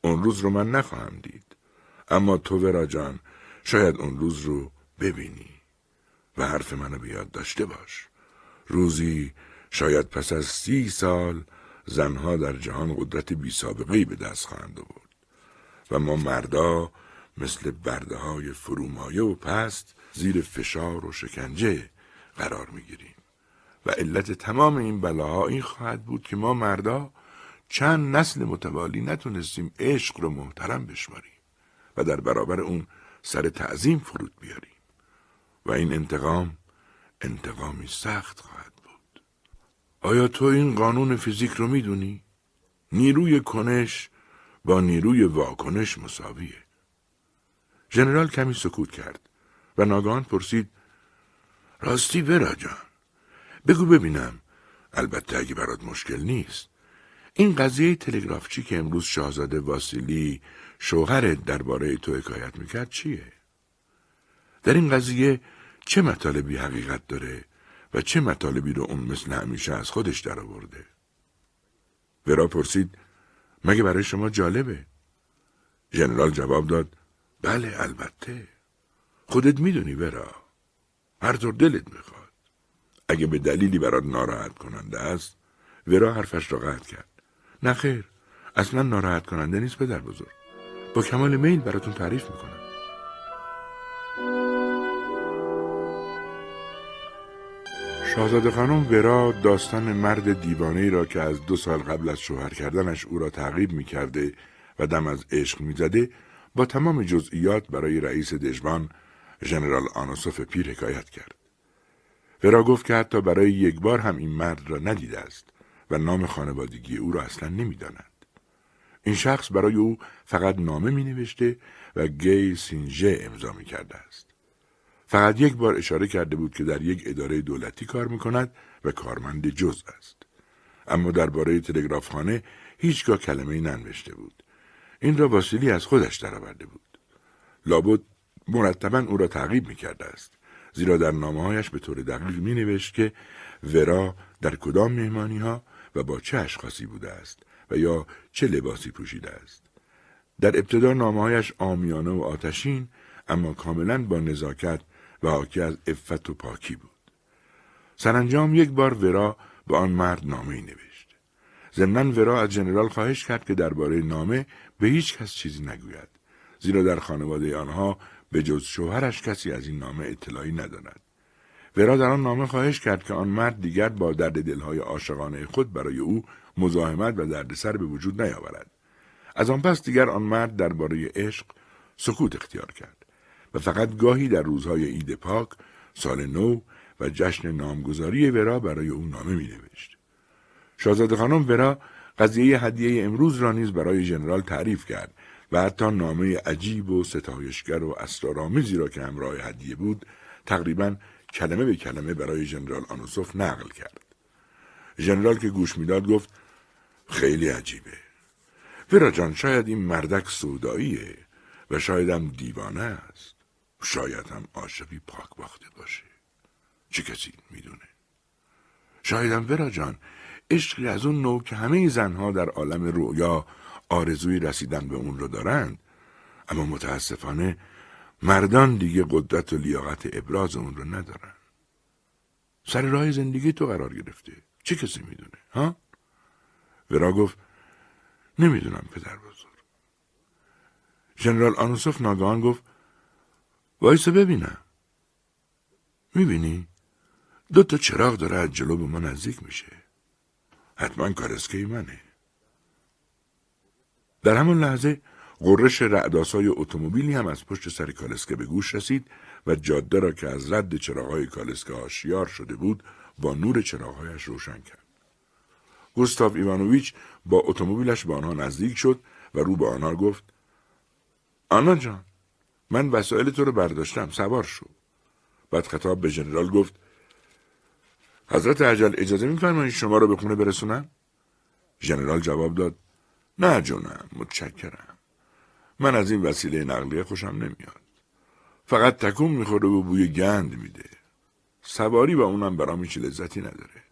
اون روز رو من نخواهم دید. اما تو ورا جان شاید اون روز رو ببینی. و حرف منو بیاد داشته باش. روزی شاید پس از سی سال زنها در جهان قدرت بی سابقه به دست خواهند آورد. و ما مردا مثل برده های فرومایه و پست زیر فشار و شکنجه قرار می‌گیریم. و علت تمام این بلاها این خواهد بود که ما مردا چند نسل متوالی نتونستیم عشق رو محترم بشماریم و در برابر اون سر تعظیم فرود بیاریم. و این انتقام انتقامی سخت خواهد بود. آیا تو این قانون فیزیک رو می‌دونی؟ نیروی کنش با نیروی واکنش مساویه. ژنرال کمی سکوت کرد و ناگهان پرسید راستی برا جان بگو ببینم البته اگه برات مشکل نیست این قضیه تلگرافچی که امروز شاهزاده واسیلی شوهرت درباره تو حکایت می‌کرد چیه؟ در این قضیه چه مطالبی حقیقت داره و چه مطالبی رو اون مثل همیشه از خودش درآورده؟ ورا پرسید مگه برای شما جالبه؟ ژنرال جواب داد بله البته خودت می‌دونی ورا هر طور دلت می‌خواد اگه به دلیلی برات ناراحت کننده است ورا حرفش را قطع کرد نه خیر. اصلا ناراحت کننده نیست پدر بزرگ. با کمال میل براتون تعریف می‌کنم. شاهزاده خانم ورا داستان مرد دیوانه را که از دو سال قبل از شوهر کردنش او را تعقیب می‌کرده و دم از عشق می‌زده با تمام جزئیات برای رئیس دژبان ژنرال آنوسوف پیر حکایت کرد. ورا گفت که حتی برای یک بار هم این مرد را ندیده است. و نام خانوادگی او را اصلا نمی‌داند. این شخص برای او فقط نامه می نوشته و گی سینجه امضا می کرده است. فقط یک بار اشاره کرده بود که در یک اداره دولتی کار می کند و کارمند جز است. اما درباره تلگرافخانه هیچگاه کلمه ننوشته بود. این را واسیلی از خودش درآورده بود. لابد مرتبا او را تعقیب می کرده است. زیرا در نامه هایش به طور دقیق می نوشت که ورا در کدام مهمانی ها و با چه اشخاصی بوده است و یا چه لباسی پوشیده است. در ابتدا نامههایش آمیانه و آتشین اما کاملا با نزاکت و حاکی از افت و پاکی بود. سرانجام یک بار ورا به آن مرد نامه ای نوشت. ضمنا ورا از جنرال خواهش کرد که درباره نامه به هیچ کس چیزی نگوید. زیرا در خانواده آنها به جز شوهرش کسی از این نامه اطلاعی ندارد. ورا در آن نامه خواهش کرد که آن مرد دیگر با درد دلهای عاشقانه خود برای او مزاحمت و دردسر به وجود نیاورد. از آن پس دیگر آن مرد درباره عشق سکوت اختیار کرد و فقط گاهی در روزهای عید پاک، سال نو و جشن نامگذاری ورا برای او نامه می نوشت. شاهزاده خانم ورا قضیه هدیه امروز را نیز برای ژنرال تعریف کرد و حتی نامه عجیب و ستایشگر و اسرارآمیزی را که همراه هدیه بود تقریبا کلمه به کلمه برای ژنرال آنوسوف نقل کرد. ژنرال که گوش می‌داد گفت خیلی عجیبه. ورا جان شاید این مردک سوداییه و شاید هم دیوانه است. شاید هم عاشقی پاک باخته باشه. چه کسی می‌دونه؟ شاید هم ورا جان عشقی از اون نوع که همه زنها در عالم رویا آرزوی رسیدن به اون رو دارند اما متاسفانه مردان دیگه قدرت و لیاقت ابراز اون رو ندارن. سر راه زندگی تو قرار گرفته. چه کسی می‌دونه ها؟ ورا گفت نمی‌دونم پدر بزرگ. ژنرال آنوسوف ناگهان گفت وایسا ببینم. می‌بینی؟ دو تا چراغ داره از جلو به ما نزدیک میشه. حتما کارسکه منه. در همون لحظه غرش رعداسای اتومبیلی هم از پشت سر کالسکه به گوش رسید و جاده را که از رد چراغهای کالسکه آشیار شده بود با نور چراغهایش روشن کرد. گوستاف ایوانوویچ با اتومبیلش به آنها نزدیک شد و رو به آنها گفت آنا جان من وسایل تو رو برداشتم سوار شو. بعد خطاب به ژنرال گفت حضرت عجل اجازه میفرمایید شما رو به خونه برسونم؟ ژنرال جواب داد نه جونم متشکرم. من از این وسیله نقلیه خوشم نمیاد. فقط تکون می‌خوره و بوی گند میده. سواری با اونم برام هیچ لذتی نداره.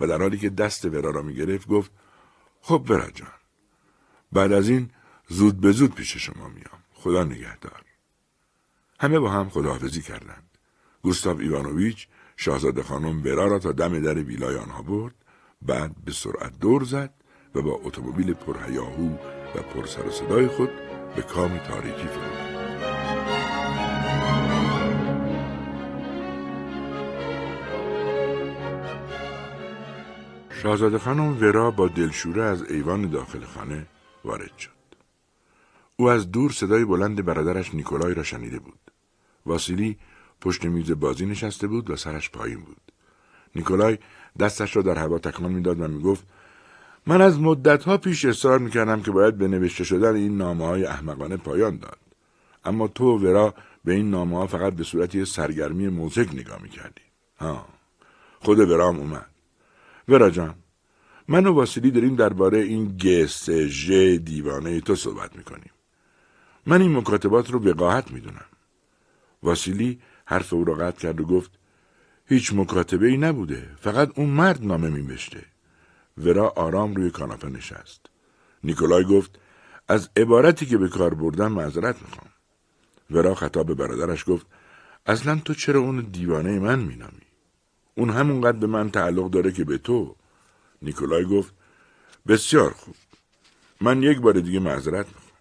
و در حالی که دست ورا را می‌گرفت گفت خب ورا جان بعد از این زود به زود پیش شما میام. خدا نگهدار. همه با هم خداحافظی کردند. گوستاو ایوانوویچ شاهزاده خانم ورا را تا دم در ویلای آنها برد بعد به سرعت دور زد و با اتومبیل پرهیاهو و پر سر و صدای خود به کام تاریکی فرود شاهزاده خانم ورا با دلشوره از ایوان داخل خانه وارد شد. او از دور صدای بلند برادرش نیکولای را شنیده بود. واسیلی پشت میز بازی نشسته بود و سرش پایین بود. نیکولای دستش را در هوا تکان می‌داد و می‌گفت من از مدتها پیش اصرار می‌کردم که باید به نوشته شدن این نامه های احمقانه پایان داد. اما تو و ورا به این نامه ها فقط به صورت سرگرمی موزیک نگاه می‌کردی. ها خود ورام اومد. ورا جان من و واسیلی داریم درباره این ژ دیوانه تو صحبت می‌کنیم. من این مکاتبات رو وقاحت می‌دونم. واسیلی حرف او را قطع کرد و گفت هیچ مکاتبه ای نبوده. فقط اون مرد نامه میبشته. ورا آرام روی کاناپه نشست. نیکولای گفت از عبارتی که به کار بردم معذرت می‌خوام. ورا خطاب به برادرش گفت اصلا تو چرا اون دیوانه من مینامی؟ اون همونقدر به من تعلق داره که به تو. نیکولای گفت بسیار خوب. من یک بار دیگه معذرت می‌خوام.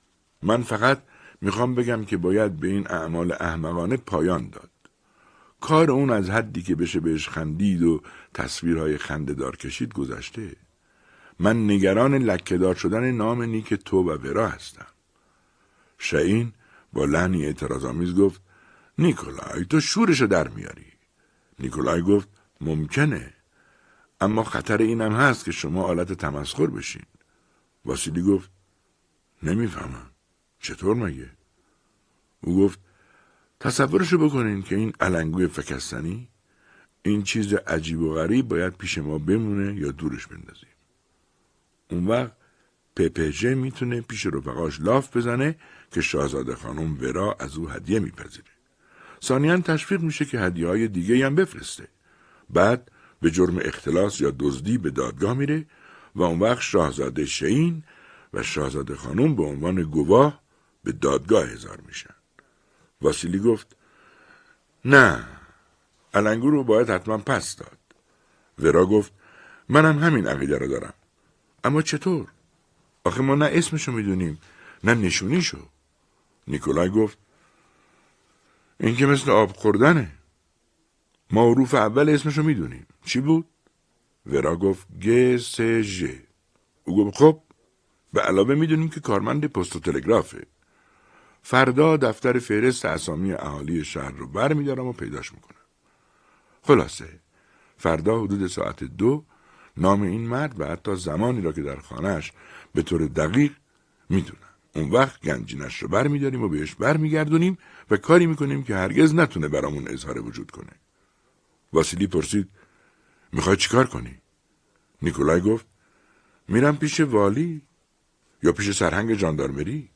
من فقط می‌خوام بگم که باید به این اعمال احمقانه پایان داد. کار اون از حدی که بشه بهش خندید و تصویرهای خنده دار کشید گذشته. من نگران لکهدار شدن نام نیک تو و ورا هستم. شعین با لحنی اعتراضآمیز گفت نیکولای تو شورشو در میاری. نیکولای گفت ممکنه اما خطر اینم هست که شما آلت تمسخر بشین. واسیلی گفت نمی‌فهمم. چطور مگه؟ او گفت تصورشو بکنین که این علنگوی فکستنی این چیز عجیب و غریب باید پیش ما بمونه یا دورش بندازیم. اون وقت پپجه می‌تونه پیش رفقاش لاف بزنه که شاهزاده خانم ورا از او هدیه میپذیره. سانیان تشویق میشه که هدیه های دیگه هم بفرسته. بعد به جرم اختلاس یا دزدی به دادگاه میره و اون وقت شاهزاده شین و شاهزاده خانم به عنوان گواه به دادگاه هزار میشن. واسیلی گفت نه علنگو رو باید حتما پس داد. ورا گفت منم همین عقیده رو دارم. اما چطور؟ آخه ما نه اسمشو می‌دونیم نه نشونیشو. نیکولای گفت این که مثل آب خوردنه. ما حروف اول اسمشو می‌دونیم. چی بود؟ ورا گفت گ س ژ. او گفت خب به علاوه می‌دونیم که کارمند پست و تلگرافه. فردا دفتر فهرست اسامی اهالی شهر رو بر میدارم و پیداش می‌کنم. خلاصه فردا حدود ساعت دو نام این مرد و حتی زمانی را که در خانهش به طور دقیق می‌دونم. اون وقت گنجینش رو بر میداریم و بهش بر میگردونیم و کاری می‌کنیم که هرگز نتونه برامون اظهار وجود کنه. واسیلی پرسید می‌خوای چیکار کنی؟ نیکولای گفت میرم پیش والی یا پیش سرهنگ جاندارمری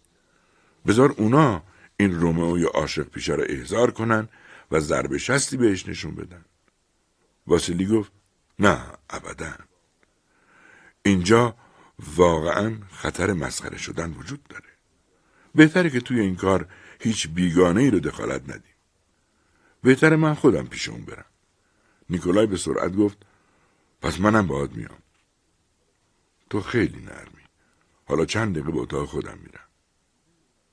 بذار اونا این رومئو یا عاشق پیشه را احضار کنن و ضرب شستی بهش نشون بدن واسیلی گفت نه ابدا. اینجا واقعا خطر مسخره شدن وجود داره. بهتره که توی این کار هیچ بیگانه ای رو دخالت ندیم. بهتره من خودم پیش اون برم. نیکولای به سرعت گفت پس منم باید میام. تو خیلی نرمی. حالا چند دقیقه به اتاق خودم میرم.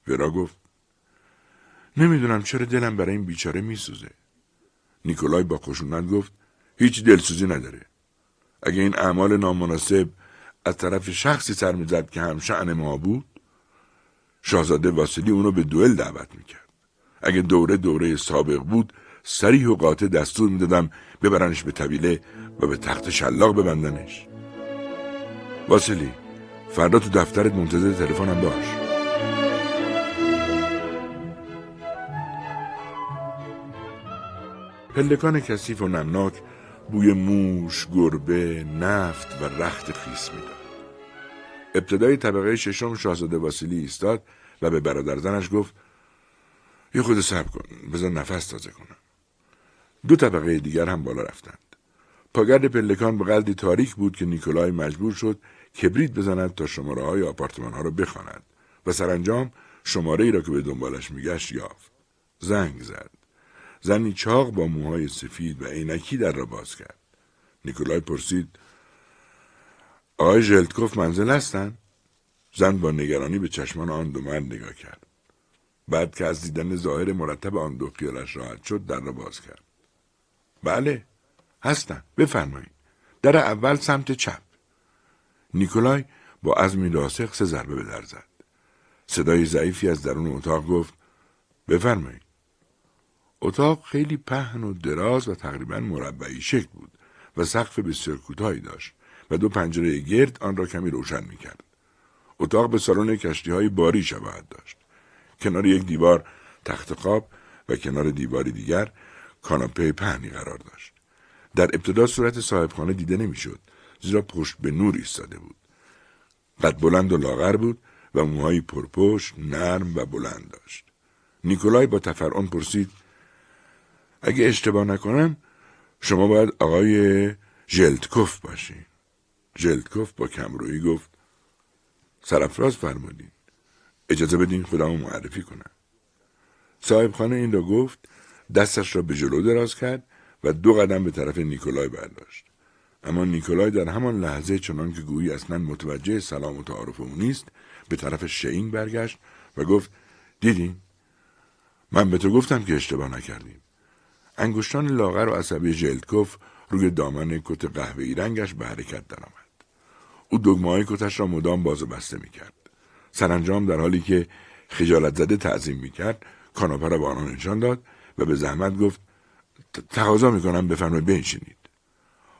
ورا گفت نمی‌دونم چرا دلم برای این بیچاره میسوزه. نیکولای با خشونت گفت هیچ دلسوزی نداره. اگه این اعمال نامناسب از طرف شخصی سر می‌زد که هم شعن ما بود شاهزاده واسلی اونو به دوئل دعوت می‌کرد. اگه دوره دوره سابق بود سریح و قاطع دستور می‌دادم ببرنش به طویله و به تخت شلاق ببندنش. واسلی فردا تو دفترت منتظر تلفنم باش. پلکان کثیف و نمناک بوی موش، گربه، نفت و رخت خیس می‌داد. ابتدای طبقه ششم شاهزاده واسیلی ایستاد و به برادر زنش گفت یه خود صبر کن بذار نفس تازه کنم. دو طبقه دیگر هم بالا رفتند. پاگرد پلکان به قلدی تاریک بود که نیکولای مجبور شد کبریت بزند تا شماره های آپارتمان ها را بخواند و سرانجام شماره ای را که به دنبالش میگشت یافت. زنگ زد. زنی چاق با موهای سفید و عینکی در را باز کرد. نیکولای پرسید آقای ژلتکوف منزل هستند زن با نگرانی به چشمان آن دو مرد نگاه کرد. بعد که از دیدن ظاهر مرتب آن دو خیالش راحت شد در را باز کرد. بله هستن. بفرمایید. در اول سمت چپ. نیکولای با عزمی راسخ سه ضربه به در زد. صدای ضعیفی از درون اتاق گفت بفرمایید. اتاق خیلی پهن و دراز و تقریبا مربعی شکل بود و سقف بسیار کوتاهی داشت و دو پنجره گرد آن را کمی روشن می‌کرد. اتاق به سالن کشتی های باری شباهت داشت. کنار یک دیوار تخت خواب و کنار دیواری دیگر کاناپه پهنی قرار داشت. در ابتدا صورت صاحبخانه دیده نمی‌شد زیرا پشت به نور ایستاده بود. قد بلند و لاغر بود و موهایی پرپشت نرم و بلند داشت. نیکولای با تفرعن پرسید اگه اشتباه نکنم شما باید آقای ژلتکوف باشین. ژلتکوف با کمرویی گفت سرفراز فرمودین. اجازه بدین خودمو معرفی کنم. صاحب خانه این را گفت دستش را به جلو دراز کرد و دو قدم به طرف نیکولای برداشت. اما نیکولای در همان لحظه چنان که گویی اصلا متوجه سلام و تعارف او نیست به طرف شین برگشت و گفت دیدین؟ من به تو گفتم که اشتباه نکردیم انگشتان لاغر و عصبی ژلدکوف روی دامن کت قهوه‌ای رنگش به حرکت درآمد او دگمه کتش را مدام باز و بسته می‌کرد. سرانجام در حالی که خجالت زده تعظیم می‌کرد کاناپه را به آنها نشان داد و به زحمت گفت تقاضا می‌کنم بفرمایید بنشینید.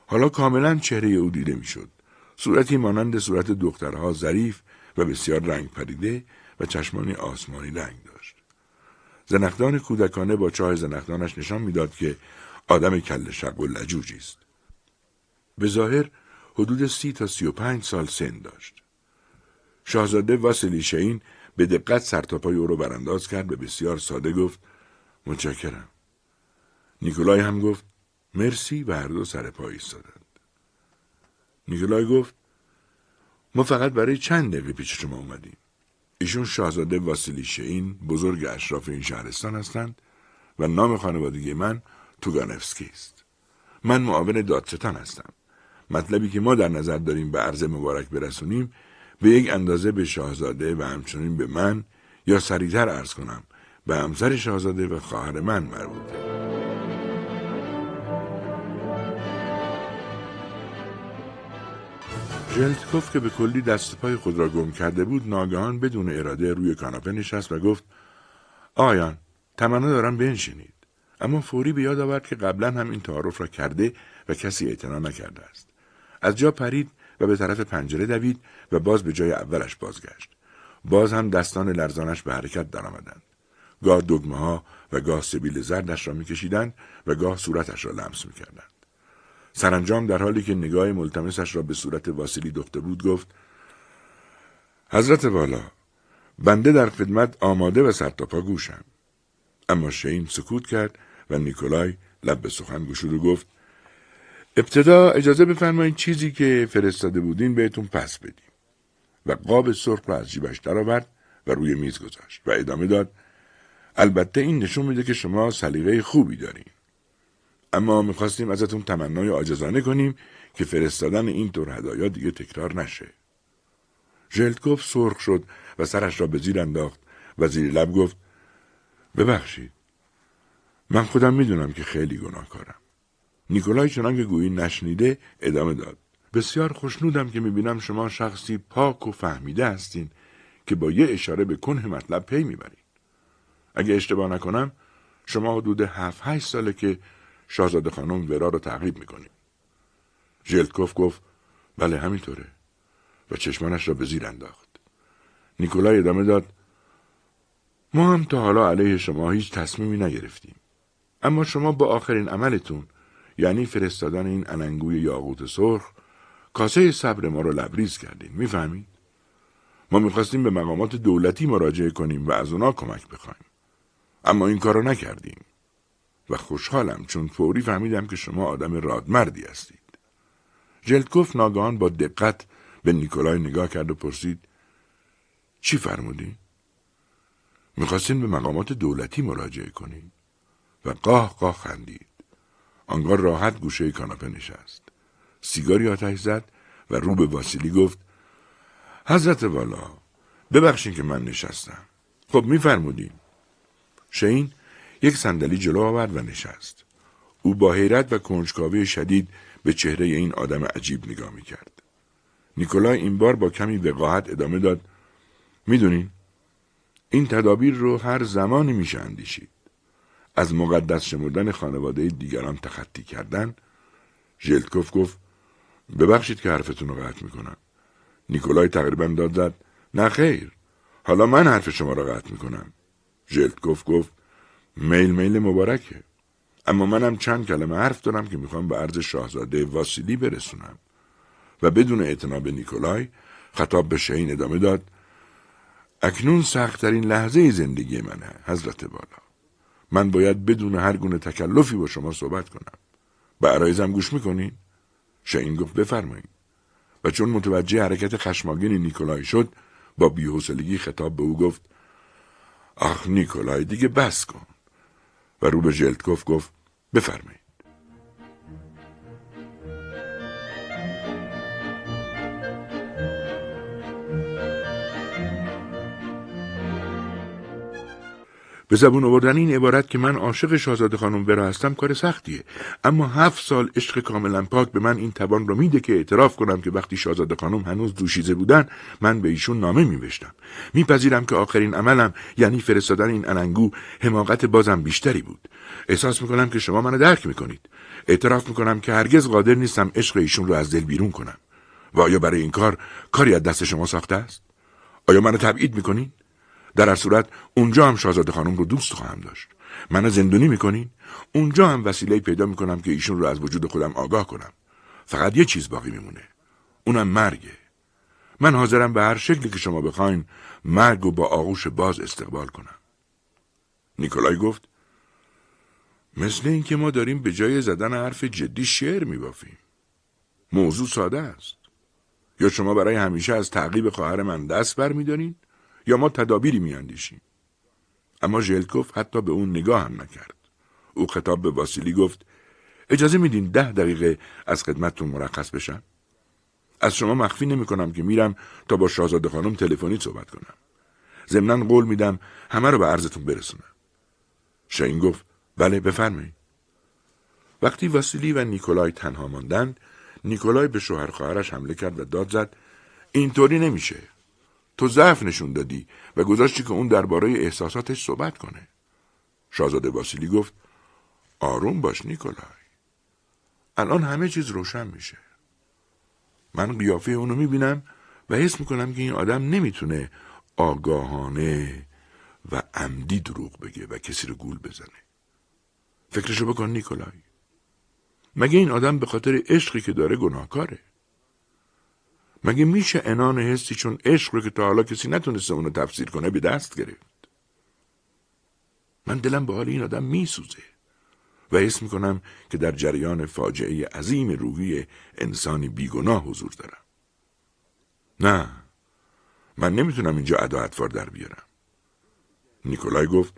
حالا کاملا چهره او دیده می‌شد. صورتی مانند صورت دخترها ظریف و بسیار رنگ پریده و چشمانی آسمانی رنگ. زنخدان کودکانه با چاه زنخدانش نشان می‌داد که آدم کل شق و لجوجی است. به ظاهر حدود سی تا سی و پنج سال سن داشت. شاهزاده واسلی شین به دقت سرتاپای او را برانداز کرد و بسیار ساده گفت متشکرم. نیکولای هم گفت مرسی و هر دو سر پای ایستادند. نیکولای گفت ما فقط برای چند دقیقه پیش شما اومدیم. ایشون شاهزاده واسیلی شین بزرگ اشراف این شهرستان هستند و نام خانوادگی من توگانفسکی است. من معاون دادستان هستم. مطلبی که ما در نظر داریم به عرض مبارک برسونیم به یک اندازه به شاهزاده و همچنین به من یا سریعتر ارز کنم به همسر شاهزاده و خواهر من مربوطه. ژلتکوف که به کلی دست پای خود را گم کرده بود ناگهان بدون اراده روی کاناپه نشست و گفت آیان تمنا دارم بنشینید. اما فوری به یاد آورد که قبلا هم این تعارف را کرده و کسی اعتنا نکرده است. از جا پرید و به طرف پنجره دوید و باز به جای اولش بازگشت. باز هم دستان لرزانش به حرکت درآمدند. گاه دگمه ها و گاه سبیل زردش را میکشیدند و گاه صورتش را لمس می‌کردند. سرانجام در حالی که نگاه ملتمسش را به صورت واسیلی دخته بود گفت حضرت والا بنده در خدمت آماده و سرتاپا گوشم. اما شین سکوت کرد و نیکولای لب به سخن گشود و گفت ابتدا اجازه بفرمایید چیزی که فرستاده بودین بهتون پس بدیم. و قاب سرخ را از جیبش درآورد و روی میز گذاشت و ادامه داد البته این نشون میده که شما سلیقه خوبی دارین. اما می‌خواستیم ازتون تمنای آجزانه کنیم که فرستادن این طور هدایا دیگه تکرار نشه. ژلتکوف سرخ شد و سرش را به زیر انداخت و زیر لب گفت ببخشید. من خودم می‌دونم که خیلی گناهکارم. نیکولای چنان که گویی نشنیده ادامه داد. بسیار خوشنودم که می‌بینم شما شخصی پاک و فهمیده هستین که با یه اشاره به کنه مطلب پی می‌برین. اگه اشتباه نکنم شما حدود هفت هشت ساله که شاهزاده خانم ورا رو تعقیب می‌کنیم. ژلتکوف گفت بله همینطوره. و چشمانش را به زیر انداخت. نیکولای ادامه داد ما هم تا حالا علیه شما هیچ تصمیمی نگرفتیم. اما شما با آخرین عملتون یعنی فرستادن این اننگوی یاقوت سرخ کاسه صبر ما رو لبریز کردین می‌فهمید؟ ما می‌خواستیم به مقامات دولتی مراجعه کنیم و از اونا کمک بخوایم. اما این کارو نکردیم. و خوشحالم چون فوری فهمیدم که شما آدم رادمردی هستید. ژلتکوف ناگهان با دقت به نیکولای نگاه کرد و پرسید چی فرمودی؟ می‌خواستین به مقامات دولتی مراجعه کنین؟ و قاه قاه خندید. آنگاه راحت گوشه کاناپه نشست. سیگاری آتش زد و رو به واسیلی گفت حضرت والا ببخشین که من نشستم. خب میفرمودین. شین یک صندلی جلو آورد و نشست. او با حیرت و کنجکاوی شدید به چهره این آدم عجیب نگاه می‌کرد. نیکولای این بار با کمی وقاحت ادامه داد می‌دونین این تدابیر رو هر زمانی میشه اندیشید. از مقدس شمردن خانواده دیگران تخطی کردن. ژلتکوف گفت ببخشید که حرفتون رو قطع می‌کنم. نیکولای تقریبا داد زد نه خیر حالا من حرف شما را قطع می‌کنم. ژلتکوف گفت میل میل مبارکه. اما منم چند کلمه حرف دارم که می‌خوام به عرض شاهزاده واسیلی برسونم. و بدون اعتنا به نیکولای خطاب به شین ادامه داد اکنون سختترین لحظه زندگی منه حضرت بالا. من باید بدون هر گونه تکلفی با شما صحبت کنم. به عرایزم گوش می‌کنین؟ شین گفت بفرمایید. و چون متوجه حرکت خشماگین نیکولای شد با بیحوصلگی خطاب به او گفت آخ نیکولای دیگه بس کن. و رو به ژلتکوف گفت بفرمایید. به زبون آوردن این عبارت که من عاشق شاهزاده خانم ورا هستم کار سختیه. اما هفت سال عشق کاملا پاک به من این توان رو میده که اعتراف کنم که وقتی شاهزاده خانم هنوز دوشیزه بودن من به ایشون نامه میوشتم میپذیرم که آخرین عملم یعنی فرستادن این علنگو حماقت بازم بیشتری بود. احساس می‌کنم که شما منو درک می‌کنید. اعتراف می‌کنم که هرگز قادر نیستم عشق ایشون رو از دل بیرون کنم. و آیا برای این کار کاری از دست شما ساخته است؟ آیا منو تبعید می‌کنید؟ در هر صورت اونجا هم شاهزاده خانم رو دوست خواهم داشت. منو زندونی می‌کنین؟ اونجا هم وسیله پیدا می‌کنم که ایشون رو از وجود خودم آگاه کنم. فقط یه چیز باقی میمونه. اونم مرگه. من حاضرم به هر شکلی که شما بخواین مرگ و با آغوش باز استقبال کنم. نیکولای گفت مثل اینکه ما داریم به جای زدن حرف جدی شعر میبافیم. موضوع ساده است. یا شما برای همیشه از تعقیب خواهر من دست برمیدارین یا ما تدابیری میاندیشیم. اما ژلکوف حتی به اون نگاه هم نکرد. او خطاب به واسیلی گفت اجازه میدین ده دقیقه از خدمتتون مرخص بشم؟ از شما مخفی نمی کنم که میرم تا با شاهزاده خانم تلفنی صحبت کنم. ضمنا قول میدم همه رو به عرضتون برسونم. شاین گفت بله بفرمایید. وقتی واسیلی و نیکولای تنها ماندند نیکولای به شوهر خواهرش حمله کرد و داد زد اینطوری نمیشه. تو ضعف نشون دادی و گذاشتی که اون درباره احساساتش صحبت کنه. شاهزاده واسیلی گفت آروم باش نیکولای. الان همه چیز روشن میشه. من قیافه اونو می‌بینم و حس می‌کنم که این آدم نمی‌تونه آگاهانه و عمدی دروغ بگه و کسی رو گول بزنه. فکرشو بکن نیکولای. مگه این آدم به خاطر عشقی که داره گناهکاره؟ مگه میشه انان حسی چون عشق رو که تا حالا کسی نتونسته اونو تفسیر کنه به دست گرفت؟ من دلم به حال این آدم میسوزه و حس می‌کنم که در جریان فاجعه عظیم روحی انسانی بیگناه حضور دارم. نه من نمی‌تونم اینجا ادا اطوار در بیارم. نیکولای گفت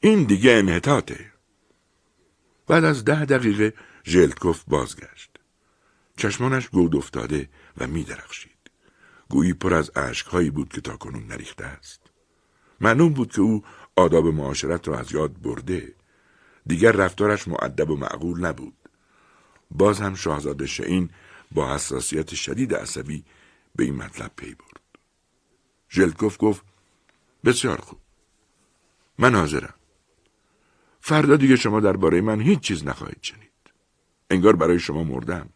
این دیگه انحطاطه. بعد از ده دقیقه ژلتکوف بازگشت. چشمانش گود افتاده و می درخشید. گویی پر از عشقهایی بود که تا کنون نریخته است. معلوم بود که او آداب معاشرت را از یاد برده. دیگر رفتارش معدب و معقول نبود. باز هم شاهزاده شعین با حساسیت شدید عصبی به این مطلب پی برد. ژلکوف گفت بسیار خوب. من حاضرم. فردا دیگه شما درباره من هیچ چیز نخواهید شنید. انگار برای شما مردم.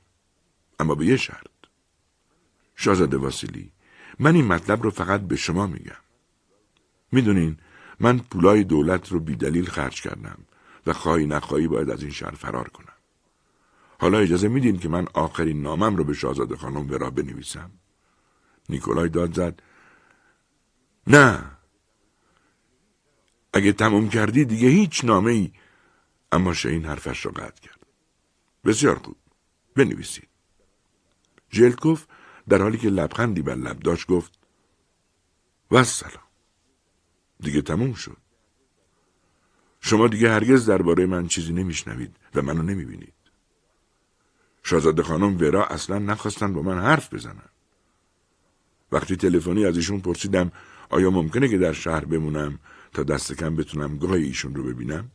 اما به یه شرط. شاهزاده واسیلی من این مطلب رو فقط به شما میگم. می‌دونین من پولای دولت رو بیدلیل خرج کردم و خواهی نخواهی باید از این شهر فرار کنم. حالا اجازه میدین که من آخرین نامم رو به شاهزاده خانم ورا بنویسم؟ نیکولای داد زد. نه. اگه تموم کردی دیگه هیچ نامه ای اما شهین حرفش را قطع کرد. بسیار خوب. بنویسید. ژلکوف در حالی که لبخندی بر لب داشت گفت و سلام دیگه تموم شد. شما دیگه هرگز درباره من چیزی نمیشنوید و منو نمی‌بینید. شاهزاده خانم ورا اصلا نخواستن با من حرف بزنن وقتی تلفنی از ایشون پرسیدم آیا ممکنه که در شهر بمونم تا دست کم بتونم گاهی ایشون رو ببینم؟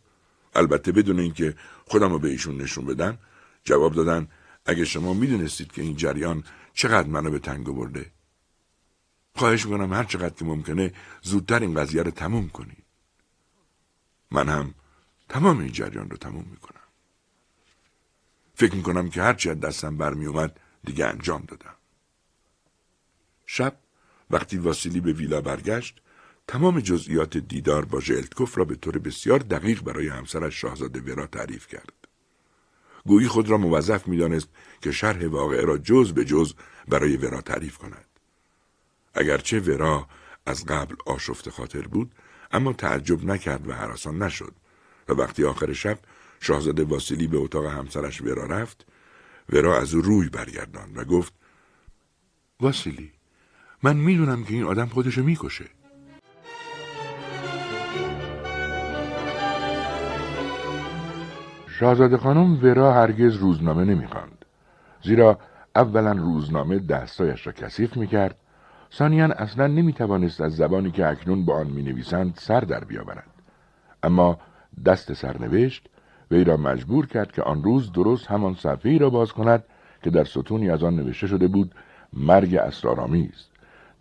البته بدون اینکه خودم رو به ایشون نشون بدم. جواب دادن اگه شما می‌دونستید که این جریان چقدر منو به تنگ برده خواهش می‌کنم هر چقدر که ممکنه زودتر این قضیه رو تموم کنید من هم تمام این جریان رو تموم می‌کنم. فکر می‌کنم که هرچی از دستم برمی اومد دیگه انجام دادم. شب وقتی واسیلی به ویلا برگشت تمام جزئیات دیدار با ژلتکوف را به طور بسیار دقیق برای همسرش شاهزاده ورا تعریف کرد. گویی خود را موظف می‌دانست که شرح واقعه را جز به جز برای ورا تعریف کند. اگرچه ورا از قبل آشفت خاطر بود اما تعجب نکرد و حراسان نشد و وقتی آخر شب شاهزاده واسیلی به اتاق همسرش ورا رفت ورا از او روی برگرداند و گفت واسیلی من می‌دونم که این آدم خودشو می‌کشه. شاهزاده خانم ورا هرگز روزنامه نمی‌خواند. زیرا اولا روزنامه دستایش را کثیف می‌کرد ثانیا اصلا نمی‌توانست از زبانی که اکنون با آن می‌نویسند سر در بیاورد. اما دست سرنوشت وی را مجبور کرد که آن روز درست همان صفحه را باز کند که در ستونی از آن نوشته شده بود مرگ اسرارآمیز.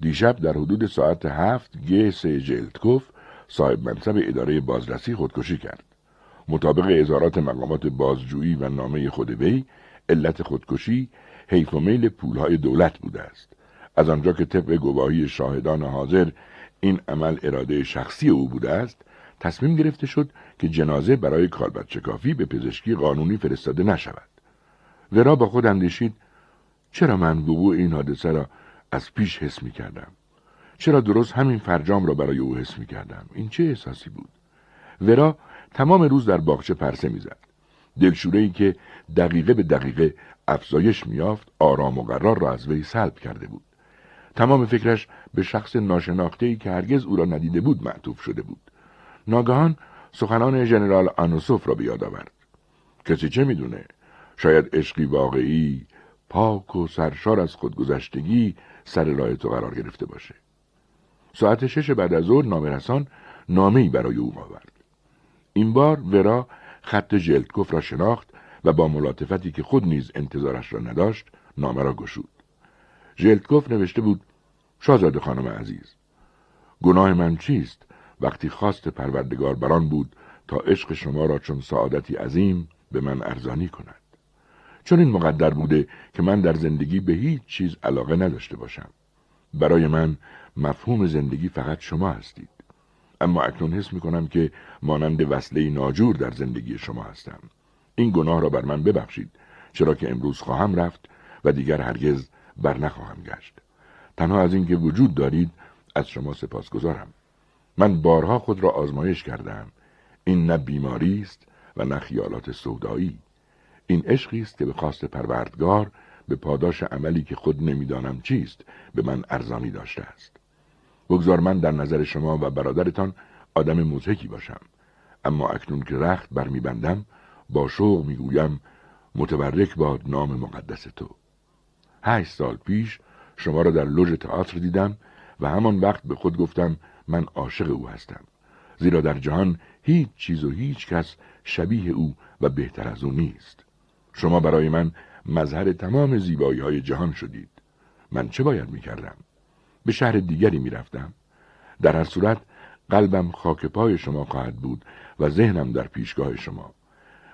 دیشب در حدود ساعت هفت گ سه جلدکوف صاحب منصب اداره بازرسی خودکشی کرد. مطابق اظهارات مقامات بازجویی و نامه خود وی علت خودکشی حیف و میل پولهای دولت بوده است. از آنجا که طبق گواهی شاهدان حاضر این عمل اراده شخصی او بوده است تصمیم گرفته شد که جنازه برای کالبد شکافی به پزشکی قانونی فرستاده نشود. ورا با خود اندیشید چرا من وقوع این حادثه را از پیش حس می کردم چرا درست همین فرجام را برای او حس می کردم این چه احساسی بود؟ ورا تمام روز در باغچه پرسه می‌زد. دلشوره که دقیقه به دقیقه افزایش میافت آرام و قرار را از وی سلب کرده بود. تمام فکرش به شخص ناشناخته ای که هرگز او را ندیده بود معطوف شده بود. ناگهان سخنان ژنرال آنوسوف را به یاد آورد. کسی چه می‌دونه؟ شاید عشقی واقعی پاک و سرشار از خودگذشتگی سر راه تو قرار گرفته باشه. ساعت شش بعد از ظهر نامرسان نامهای برای او آورد. این بار ورا خط ژلتکوف را شناخت و با ملاطفتی که خود نیز انتظارش را نداشت نامه را گشود. ژلتکوف نوشته بود شاهزاده خانم عزیز گناه من چیست؟ وقتی خواست پروردگار بران بود تا عشق شما را چون سعادتی عظیم به من ارزانی کند. چون این مقدر بوده که من در زندگی به هیچ چیز علاقه نداشته باشم. برای من مفهوم زندگی فقط شما هستید. اما اکنون حس می کنم که مانند وصله ناجور در زندگی شما هستم. این گناه را بر من ببخشید چرا که امروز خواهم رفت و دیگر هرگز بر نخواهم گشت. تنها از اینکه وجود دارید از شما سپاسگزارم من بارها خود را آزمایش کردم. این نه بیماری است و نه خیالات سودایی. این عشقی است که به خواست پروردگار به پاداش عملی که خود نمی‌دانم چیست به من ارزانی داشته است. بگذار من در نظر شما و برادرتان آدم مزهکی باشم. اما اکنون که رخت برمیبندم با شوق می‌گویم متبرک باد نام مقدس تو. هشت سال پیش شما را در لوژ تئاتر دیدم و همان وقت به خود گفتم من عاشق او هستم. زیرا در جهان هیچ چیز و هیچ کس شبیه او و بهتر از او نیست. شما برای من مظهر تمام زیبایی های جهان شدید. من چه باید می کردم؟ به شهر دیگری می رفتم. در هر صورت قلبم خاک پای شما خواهد بود و ذهنم در پیشگاه شما.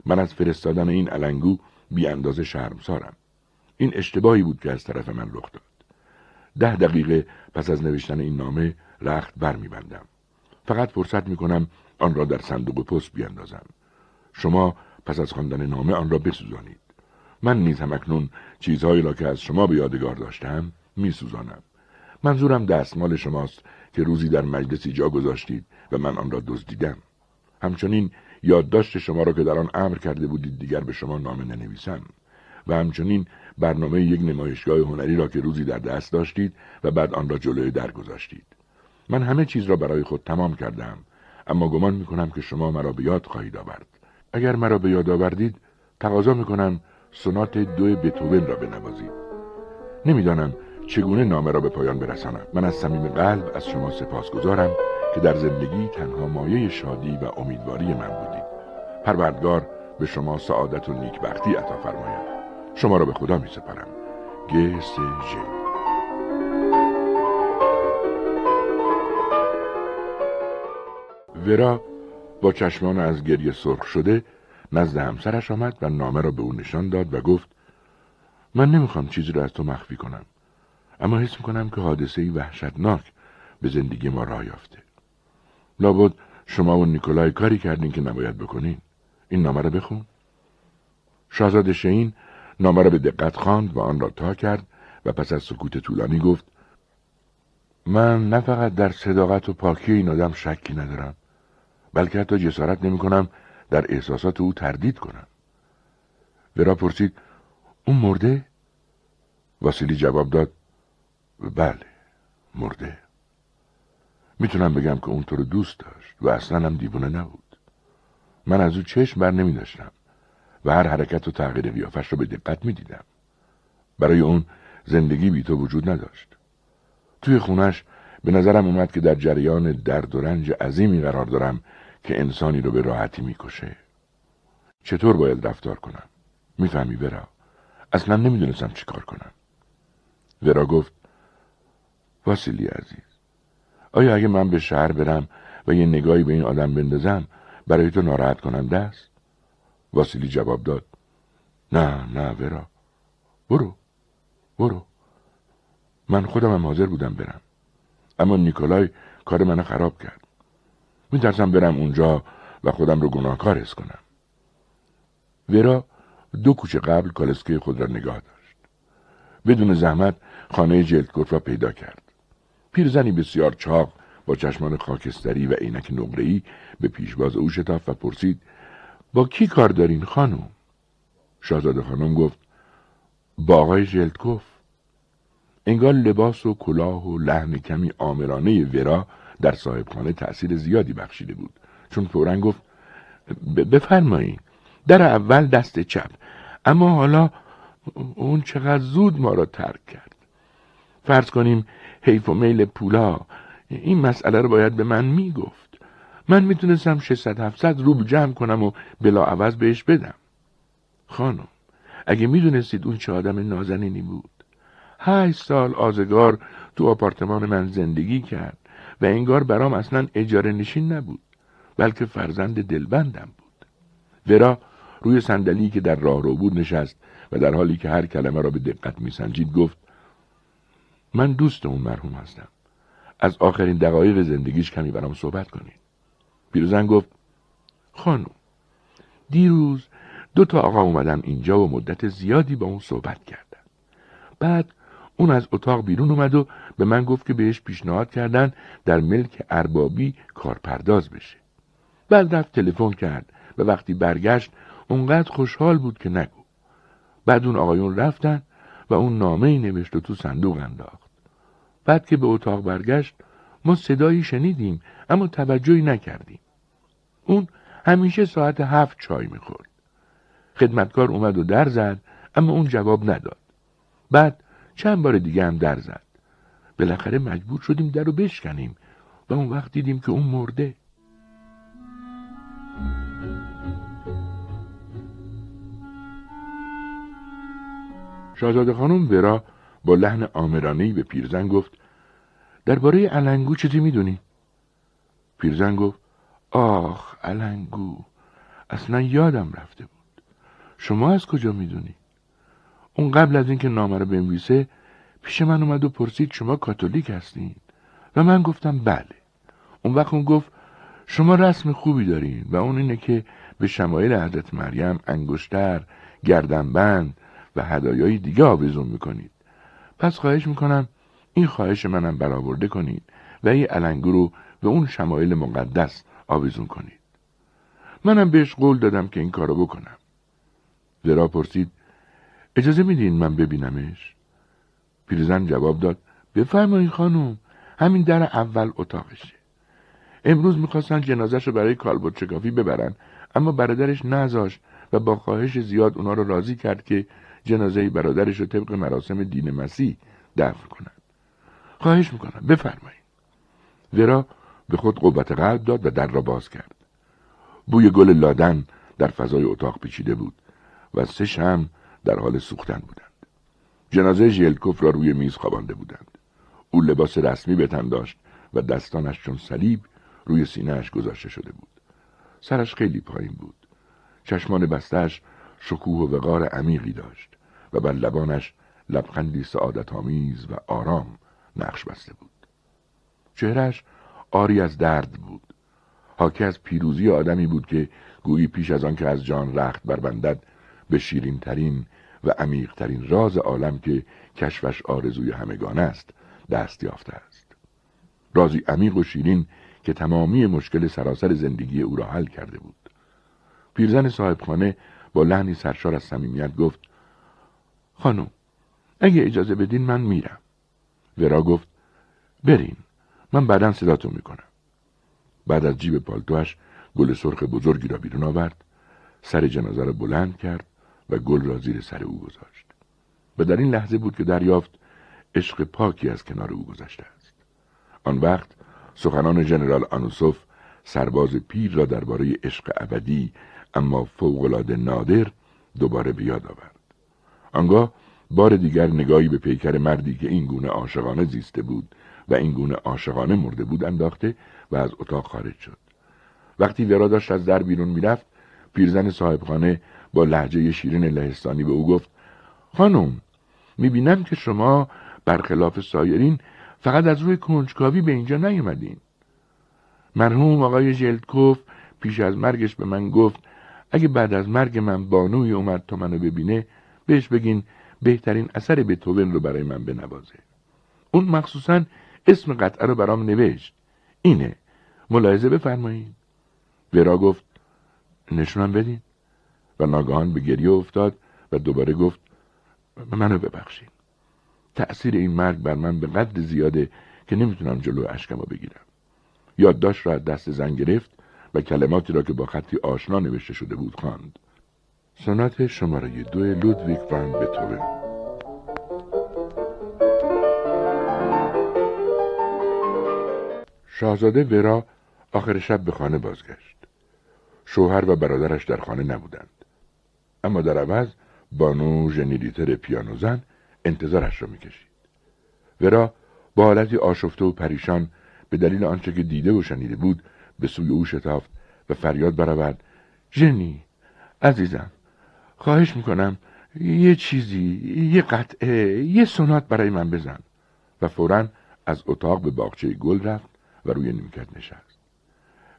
من از فرستادن این علنگو بی اندازه شرمسارم. این اشتباهی بود که از طرف من رخ داد. ده دقیقه پس از نوشتن این نامه رخت بر می بندم. فقط فرصت می کنم آن را در صندوق پست بیاندازم. شما پس از خواندن نامه آن را بسوزانید. من نیز هم اکنون چیزهایی را که از شما به یادگار داشتم می سوزانم منظورم دستمال شماست که روزی در مجلسی جا گذاشتید و من آن را دزدیدم. همچنین یادداشت شما را که در آن امر کرده بودید دیگر به شما نامه ننویسم. و همچنین برنامه یک نمایشگاه هنری را که روزی در دست داشتید و بعد آن را جلوی در گذاشتید. من همه چیز را برای خود تمام کردم اما گمان می کنم که شما مرا به یاد خواهید آورد. اگر مرا به یاد آوردید تقاضا می کنم سونات دو بتوون را بنوازید. نمی‌دانم چگونه نامه را به پایان برسانم. من از صمیم قلب از شما سپاس گذارم که در زندگی تنها مایه شادی و امیدواری من بودید پروردگار به شما سعادت و نیکبختی عطا فرماید. شما را به خدا می سپارم. گ س ژ ورا با چشمان از گریه سرخ شده نزد همسرش آمد و نامه را به او نشان داد و گفت من نمی‌خوام چیزی را از تو مخفی کنم اما حس می‌کنم که حادثه وحشتناک به زندگی ما راه یافته. لابد شما و نیکولای کاری کردین که نباید بکنین. این نامه را بخون. شاهزاده شین نامه را به دقت خواند و آن را تا کرد و پس از سکوت طولانی گفت من نه فقط در صداقت و پاکی این آدم شکی ندارم بلکه حتی جسارت نمی کنم در احساسات او تردید کنم. ورا پرسید اون مرده؟ واسیلی جواب داد بله مرده. می‌تونم بگم که اون تو رو دوست داشت و اصلا هم دیوونه نبود من از او چشم بر نمی داشتم و هر حرکت و تغییر قیافش رو به دقت می دیدم. برای اون زندگی بی تو وجود نداشت. توی خونش به نظرم اومد که در جریان درد و رنج عظیمی قرار دارم که انسانی رو به راحتی می‌کشه. چطور باید رفتار کنم؟ می‌فهمی ورا؟ اصلا نمی‌دونستم چیکار کنم. ورا گفت واسیلی عزیز آیا اگه من به شهر برم و یه نگاهی به این آدم بندازم برای تو ناراحت کنم دست؟ واسیلی جواب داد. نه نه ورا. برو برو. من خودم هم حاضر بودم برم. اما نیکولای کار منو خراب کرد. میترسم برم اونجا و خودم رو گناهکار حس کنم. ورا دو کوچه قبل کالسکه خود را نگاه داشت. بدون زحمت خانه جلدکوف را پیدا کرد. پیرزنی بسیار چاق با چشمان خاکستری و عینک نقره‌ای به پیشواز او شتافت و پرسید با کی کار دارین خانم؟ شاهزاده خانم گفت با آقای ژلتکوف. انگار لباس و کلاه و لحن کمی آمرانه ورا در صاحبخانه تأثیر زیادی بخشیده بود. چون فورا گفت بفرمایید در اول دست چپ اما حالا اون چقدر زود ما را ترک کرد. فرض کنیم حیف و میل پولا. این مسئله رو باید به من می‌گفت. من می‌تونستم 600 700 روبل جمع کنم و بلا عوض بهش بدم. خانم اگه می‌دونستید اون چه آدم نازنینی بود. هشت سال آزگار تو آپارتمان من زندگی کرد و انگار برام اصلا اجاره نشین نبود بلکه فرزند دلبندم بود. ورا روی صندلی که در راه رو بود نشست و در حالی که هر کلمه را به دقت میسنجید گفت من دوست اون مرحوم هستم. از آخرین دقایق زندگیش کمی برام صحبت کنید. پیرزن گفت خانم دیروز دو تا آقا اومدن اینجا و مدت زیادی با اون صحبت کردن. بعد اون از اتاق بیرون اومد و به من گفت که بهش پیشنهاد کردن در ملک اربابی کارپرداز بشه. بعد رفت تلفن کرد و وقتی برگشت اونقدر خوشحال بود که نگو بعد اون آقایون رفتن و اون نامه ای نوشت و تو صندوق انداخت. بعد که به اتاق برگشت ما صدایی شنیدیم اما توجهی نکردیم. اون همیشه ساعت هفت چای می‌خورد. خدمتکار اومد و در زد اما اون جواب نداد. بعد چند بار دیگه هم در زد. بالاخره مجبور شدیم در رو بشکنیم. و اون وقت دیدیم که اون مرده. شاهزاده خانم ورا با لحن آمرانهی به پیرزن گفت درباره علنگو چیزی می‌دونی؟ پیرزن گفت آخ علنگو اصلا یادم رفته بود شما از کجا می‌دونی؟ اون قبل از اینکه نامه رو بنویسه پیش من اومد و پرسید شما کاتولیک هستین و من گفتم بله اون وقت اون گفت شما رسم خوبی دارین و اون اینه که به شمایل حضرت مریم انگشتر گردنبند و هدایای دیگه آویزون می‌کنید پس خواهش می‌کنم این خواهش منم برآورده کنید و این علنگو رو به اون شمایل مقدس آویزون کنید. منم بهش قول دادم که این کارو بکنم. ورا پرسید اجازه میدین من ببینمش؟ پیرزن جواب داد بفرمایید خانم همین در اول اتاقشه. امروز می‌خواستن جنازش رو برای کالبد ببرن اما برادرش نذاشت و با خواهش زیاد اونا رو راضی کرد که جنازه برادرش رو طبق مراسم دین مسیح دفن کنن. خواهش می‌کنم بفرمایید. ورا به خود قوت قلب داد و در را باز کرد. بوی گل لادن در فضای اتاق پیچیده بود و سه شم در حال سوختن بودند. جنازه ژلکوف را روی میز خوابانده بودند. او لباس رسمی به تن داشت و دستانش چون صلیب روی سینهاش گذاشته شده بود. سرش خیلی پایین بود. چشمان بستش شکوه و وقار عمیقی داشت و بر لبانش لبخندی سعادت آمیز و آرام نقش بسته بود. چهرش آری از درد بود. حاکی از پیروزی آدمی بود که گویی پیش از آن که از جان رخت بربندد به شیرین ترین و عمیق ترین راز عالم که کشفش آرزوی همگان است دست یافته است. رازی عمیق و شیرین که تمامی مشکل سراسر زندگی او را حل کرده بود. پیرزن صاحبخانه با لحنی سرشار از صمیمیت گفت خانم اگه اجازه بدین من میرم. ورا گفت برین من بعدا صداتون می‌کنم. بعد از جیب پالتوش گل سرخ بزرگی را بیرون آورد سر جنازه را بلند کرد و گل را زیر سر او گذاشت. و در این لحظه بود که دریافت عشق پاکی از کنار او گذشته است. آن وقت سخنان ژنرال آنوسوف سرباز پیر را درباره عشق ابدی اما فوقالعاده نادر دوباره به یاد آورد. آنگاه بار دیگر نگاهی به پیکر مردی که این گونه عاشقانه زیسته بود و این گونه عاشقانه مرده بود انداخته و از اتاق خارج شد. وقتی ورا داشت از در بیرون می‌رفت پیرزن صاحبخانه با لحجه شیرین لهستانی به او گفت خانم می‌بینم که شما برخلاف سایرین فقط از روی کنجکاوی به اینجا نیومدین. مرحوم آقای ژلدکوف پیش از مرگش به من گفت اگه بعد از مرگ من بانوی اومد تا منو ببینه بهش بگین بهترین اثر بتوون رو برای من بنوازه. اون مخصوصا اسم قطعه رو برام نوشت. اینه. ملاحظه بفرمایید. ورا گفت نشونم بدین. و ناگهان به گریه افتاد و دوباره گفت منو ببخشید. تأثیر این مرگ بر من به قدر زیاده که نمی‌تونم جلو اشکمو بگیرم. یادداشت را از دست زن گرفت و کلماتی را که با خطی آشنا نوشته شده بود خواند. سنات شماره دو لودویک وان بتوون شاهزاده ورا آخر شب به خانه بازگشت. شوهر و برادرش در خانه نبودند. اما در عوض بانو ژنیلیتر پیانو زن انتظارش را می‌کشید. ورا با حالتی آشفته و پریشان به دلیل آنچه که دیده و شنیده بود به سوی او شتافت و فریاد برآورد. ژنی عزیزم خواهش می‌کنم یه چیزی یه قطعه یه سونات برای من بزن. و فورا از اتاق به باغچه گل رفت و روی نیمکت نشست.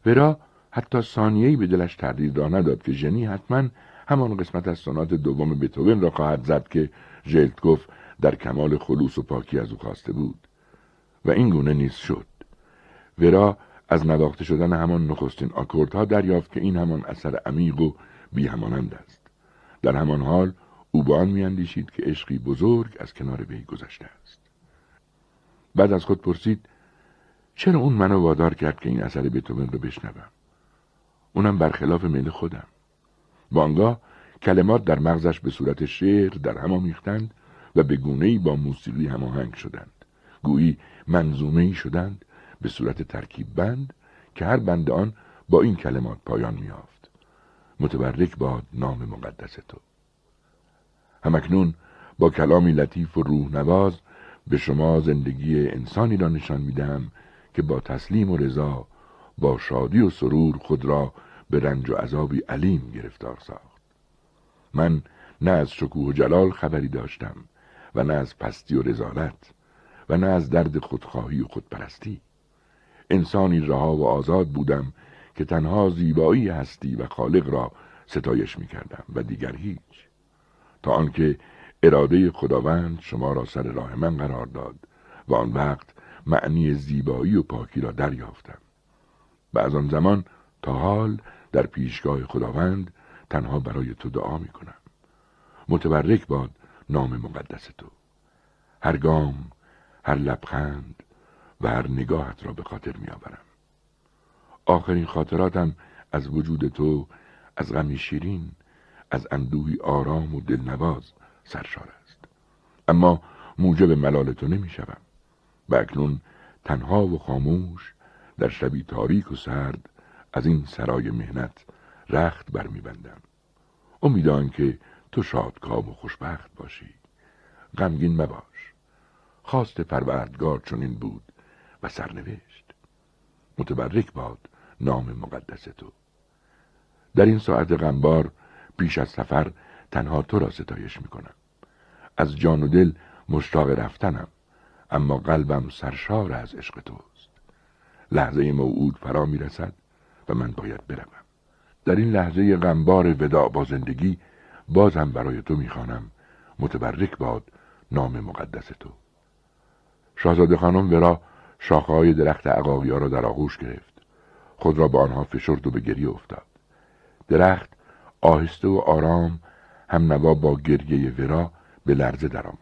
ورا حتی ثانیه‌ای به دلش تردید را نداد که ژنی حتما همان قسمت از سونات دوم بتوون را خواهد زد که ژلتکوف در کمال خلوص و پاکی از او خواسته بود. و این گونه نیز شد. ورا از نواخته شدن همان نخستین آکوردها دریافت که این همان اثر عمیق و بیهمانند است. در همان حال او به آن میاندیشید که عشقی بزرگ از کنار وی گذشته است. بعد از خود پرسید چرا اون منو وادار کرد که این اثر بتوون رو بشنوم؟ اونم برخلاف میل خودم. بانگاه کلمات در مغزش به صورت شعر در هم آمیختند و به گونه‌ای با موسیقی هماهنگ شدند. گویی منظومه شدند به صورت ترکیب بند که هر بند آن با این کلمات پایان میافت متبرک باد نام مقدس تو. همکنون با کلامی لطیف و روح نواز به شما زندگی انسانی را نشان می‌دهم که با تسلیم و رضا با شادی و سرور خود را به رنج و عذابی علیم گرفتار ساخت. من نه از شکوه و جلال خبری داشتم و نه از پستی و رزالت و نه از درد خودخواهی و خودپرستی. انسانی رها و آزاد بودم که تنها زیبایی هستی و خالق را ستایش می کردم و دیگر هیچ. تا آنکه اراده خداوند شما را سر راه من قرار داد و آن وقت معنی زیبایی و پاکی را دریافتم. و از آن زمان تا حال در پیشگاه خداوند تنها برای تو دعا می کنم متبرک باد نام مقدس تو. هر گام هر لبخند و هر نگاهت را به خاطر می آورم آخرین خاطراتم از وجود تو از غمی شیرین از اندوهی آرام و دلنواز سرشار است. اما موجب ملال تو نمی شوم و اکنون تنها و خاموش در شبی تاریک و سرد از این سرای مهنت رخت برمیبندم. امیدان که تو شادکام و خوشبخت باشی. غمگین مباش. خواست پروردگار چنین بود و سرنوشت. متبرک باد نام مقدس تو. در این ساعت غمبار پیش از سفر تنها تو را ستایش می‌کنم. از جان و دل مشتاق رفتنم اما قلبم سرشار از عشق توست. لحظه موعود فرا می‌رسد و من باید بروم. در این لحظه غمبار وداع با زندگی باز هم برای تو می‌خوانم. متبرک باد نام مقدس تو. شاهزاده خانم ورا شاخههای درخت عقاقیا را در آغوش گرفت. خود را به آنها فشرد و به گریه افتاد. درخت آهسته و آرام هم نوا با گریه ورا به لرزه درآمد.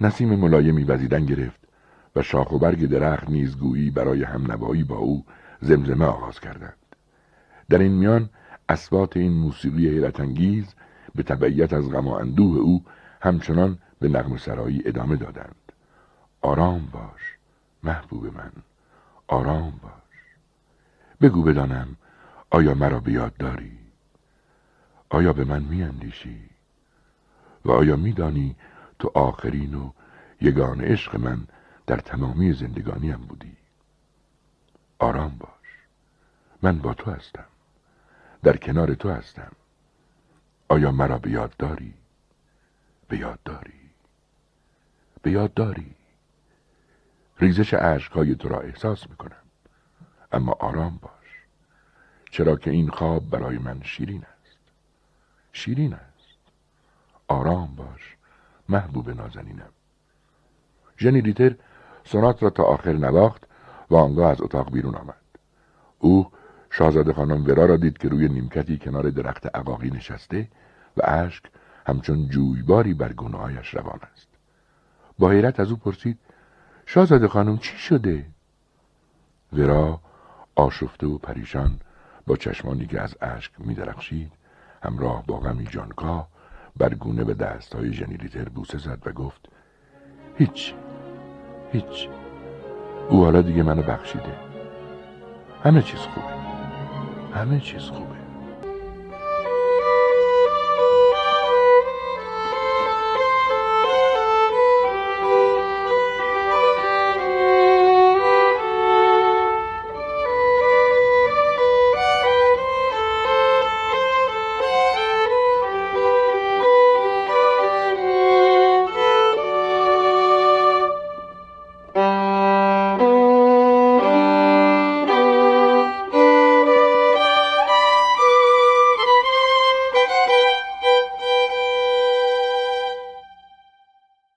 نسیم ملایمی وزیدن گرفت و شاخ و برگ درخت نیزگویی برای همنوایی با او زمزمه آغاز کردند. در این میان اسبات این موسیقی حیرت انگیز به تبعیت از غم و اندوه او همچنان به نغم سرایی ادامه دادند. آرام باش. محبوب من. آرام باش. بگو بدانم آیا مرا بیاد داری؟ آیا به من میاندیشی؟ و آیا میدانی تو آخرین و یگان عشق من در تمامی زندگانیم بودی؟ آرام باش. من با تو هستم. در کنار تو هستم. آیا مرا به یاد داری؟ به یاد داری؟ به یاد داری؟ ریزش عشقهای تو را احساس می‌کنم. اما آرام باش. چرا که این خواب برای من شیرین است. شیرین است. آرام باش. محبوب نازنینم. ژنی ریتر سونات را تا آخر نواخت و آنگاه از اتاق بیرون آمد. او شاهزاده خانم ورا را دید که روی نیمکتی کنار درخت عقاقی نشسته و اشک همچون جویباری بر گناهایش روان است. با حیرت از او پرسید شاهزاده خانم چی شده؟ ورا آشفته و پریشان با چشمانی که از اشک میدرخشید همراه با غمی بر گونه به دستهای ژنیریتر بوسه زد و گفت هیچ هیچ او حالا دیگه منو بخشیده. همه چیز خوبه همه چیز خوبه.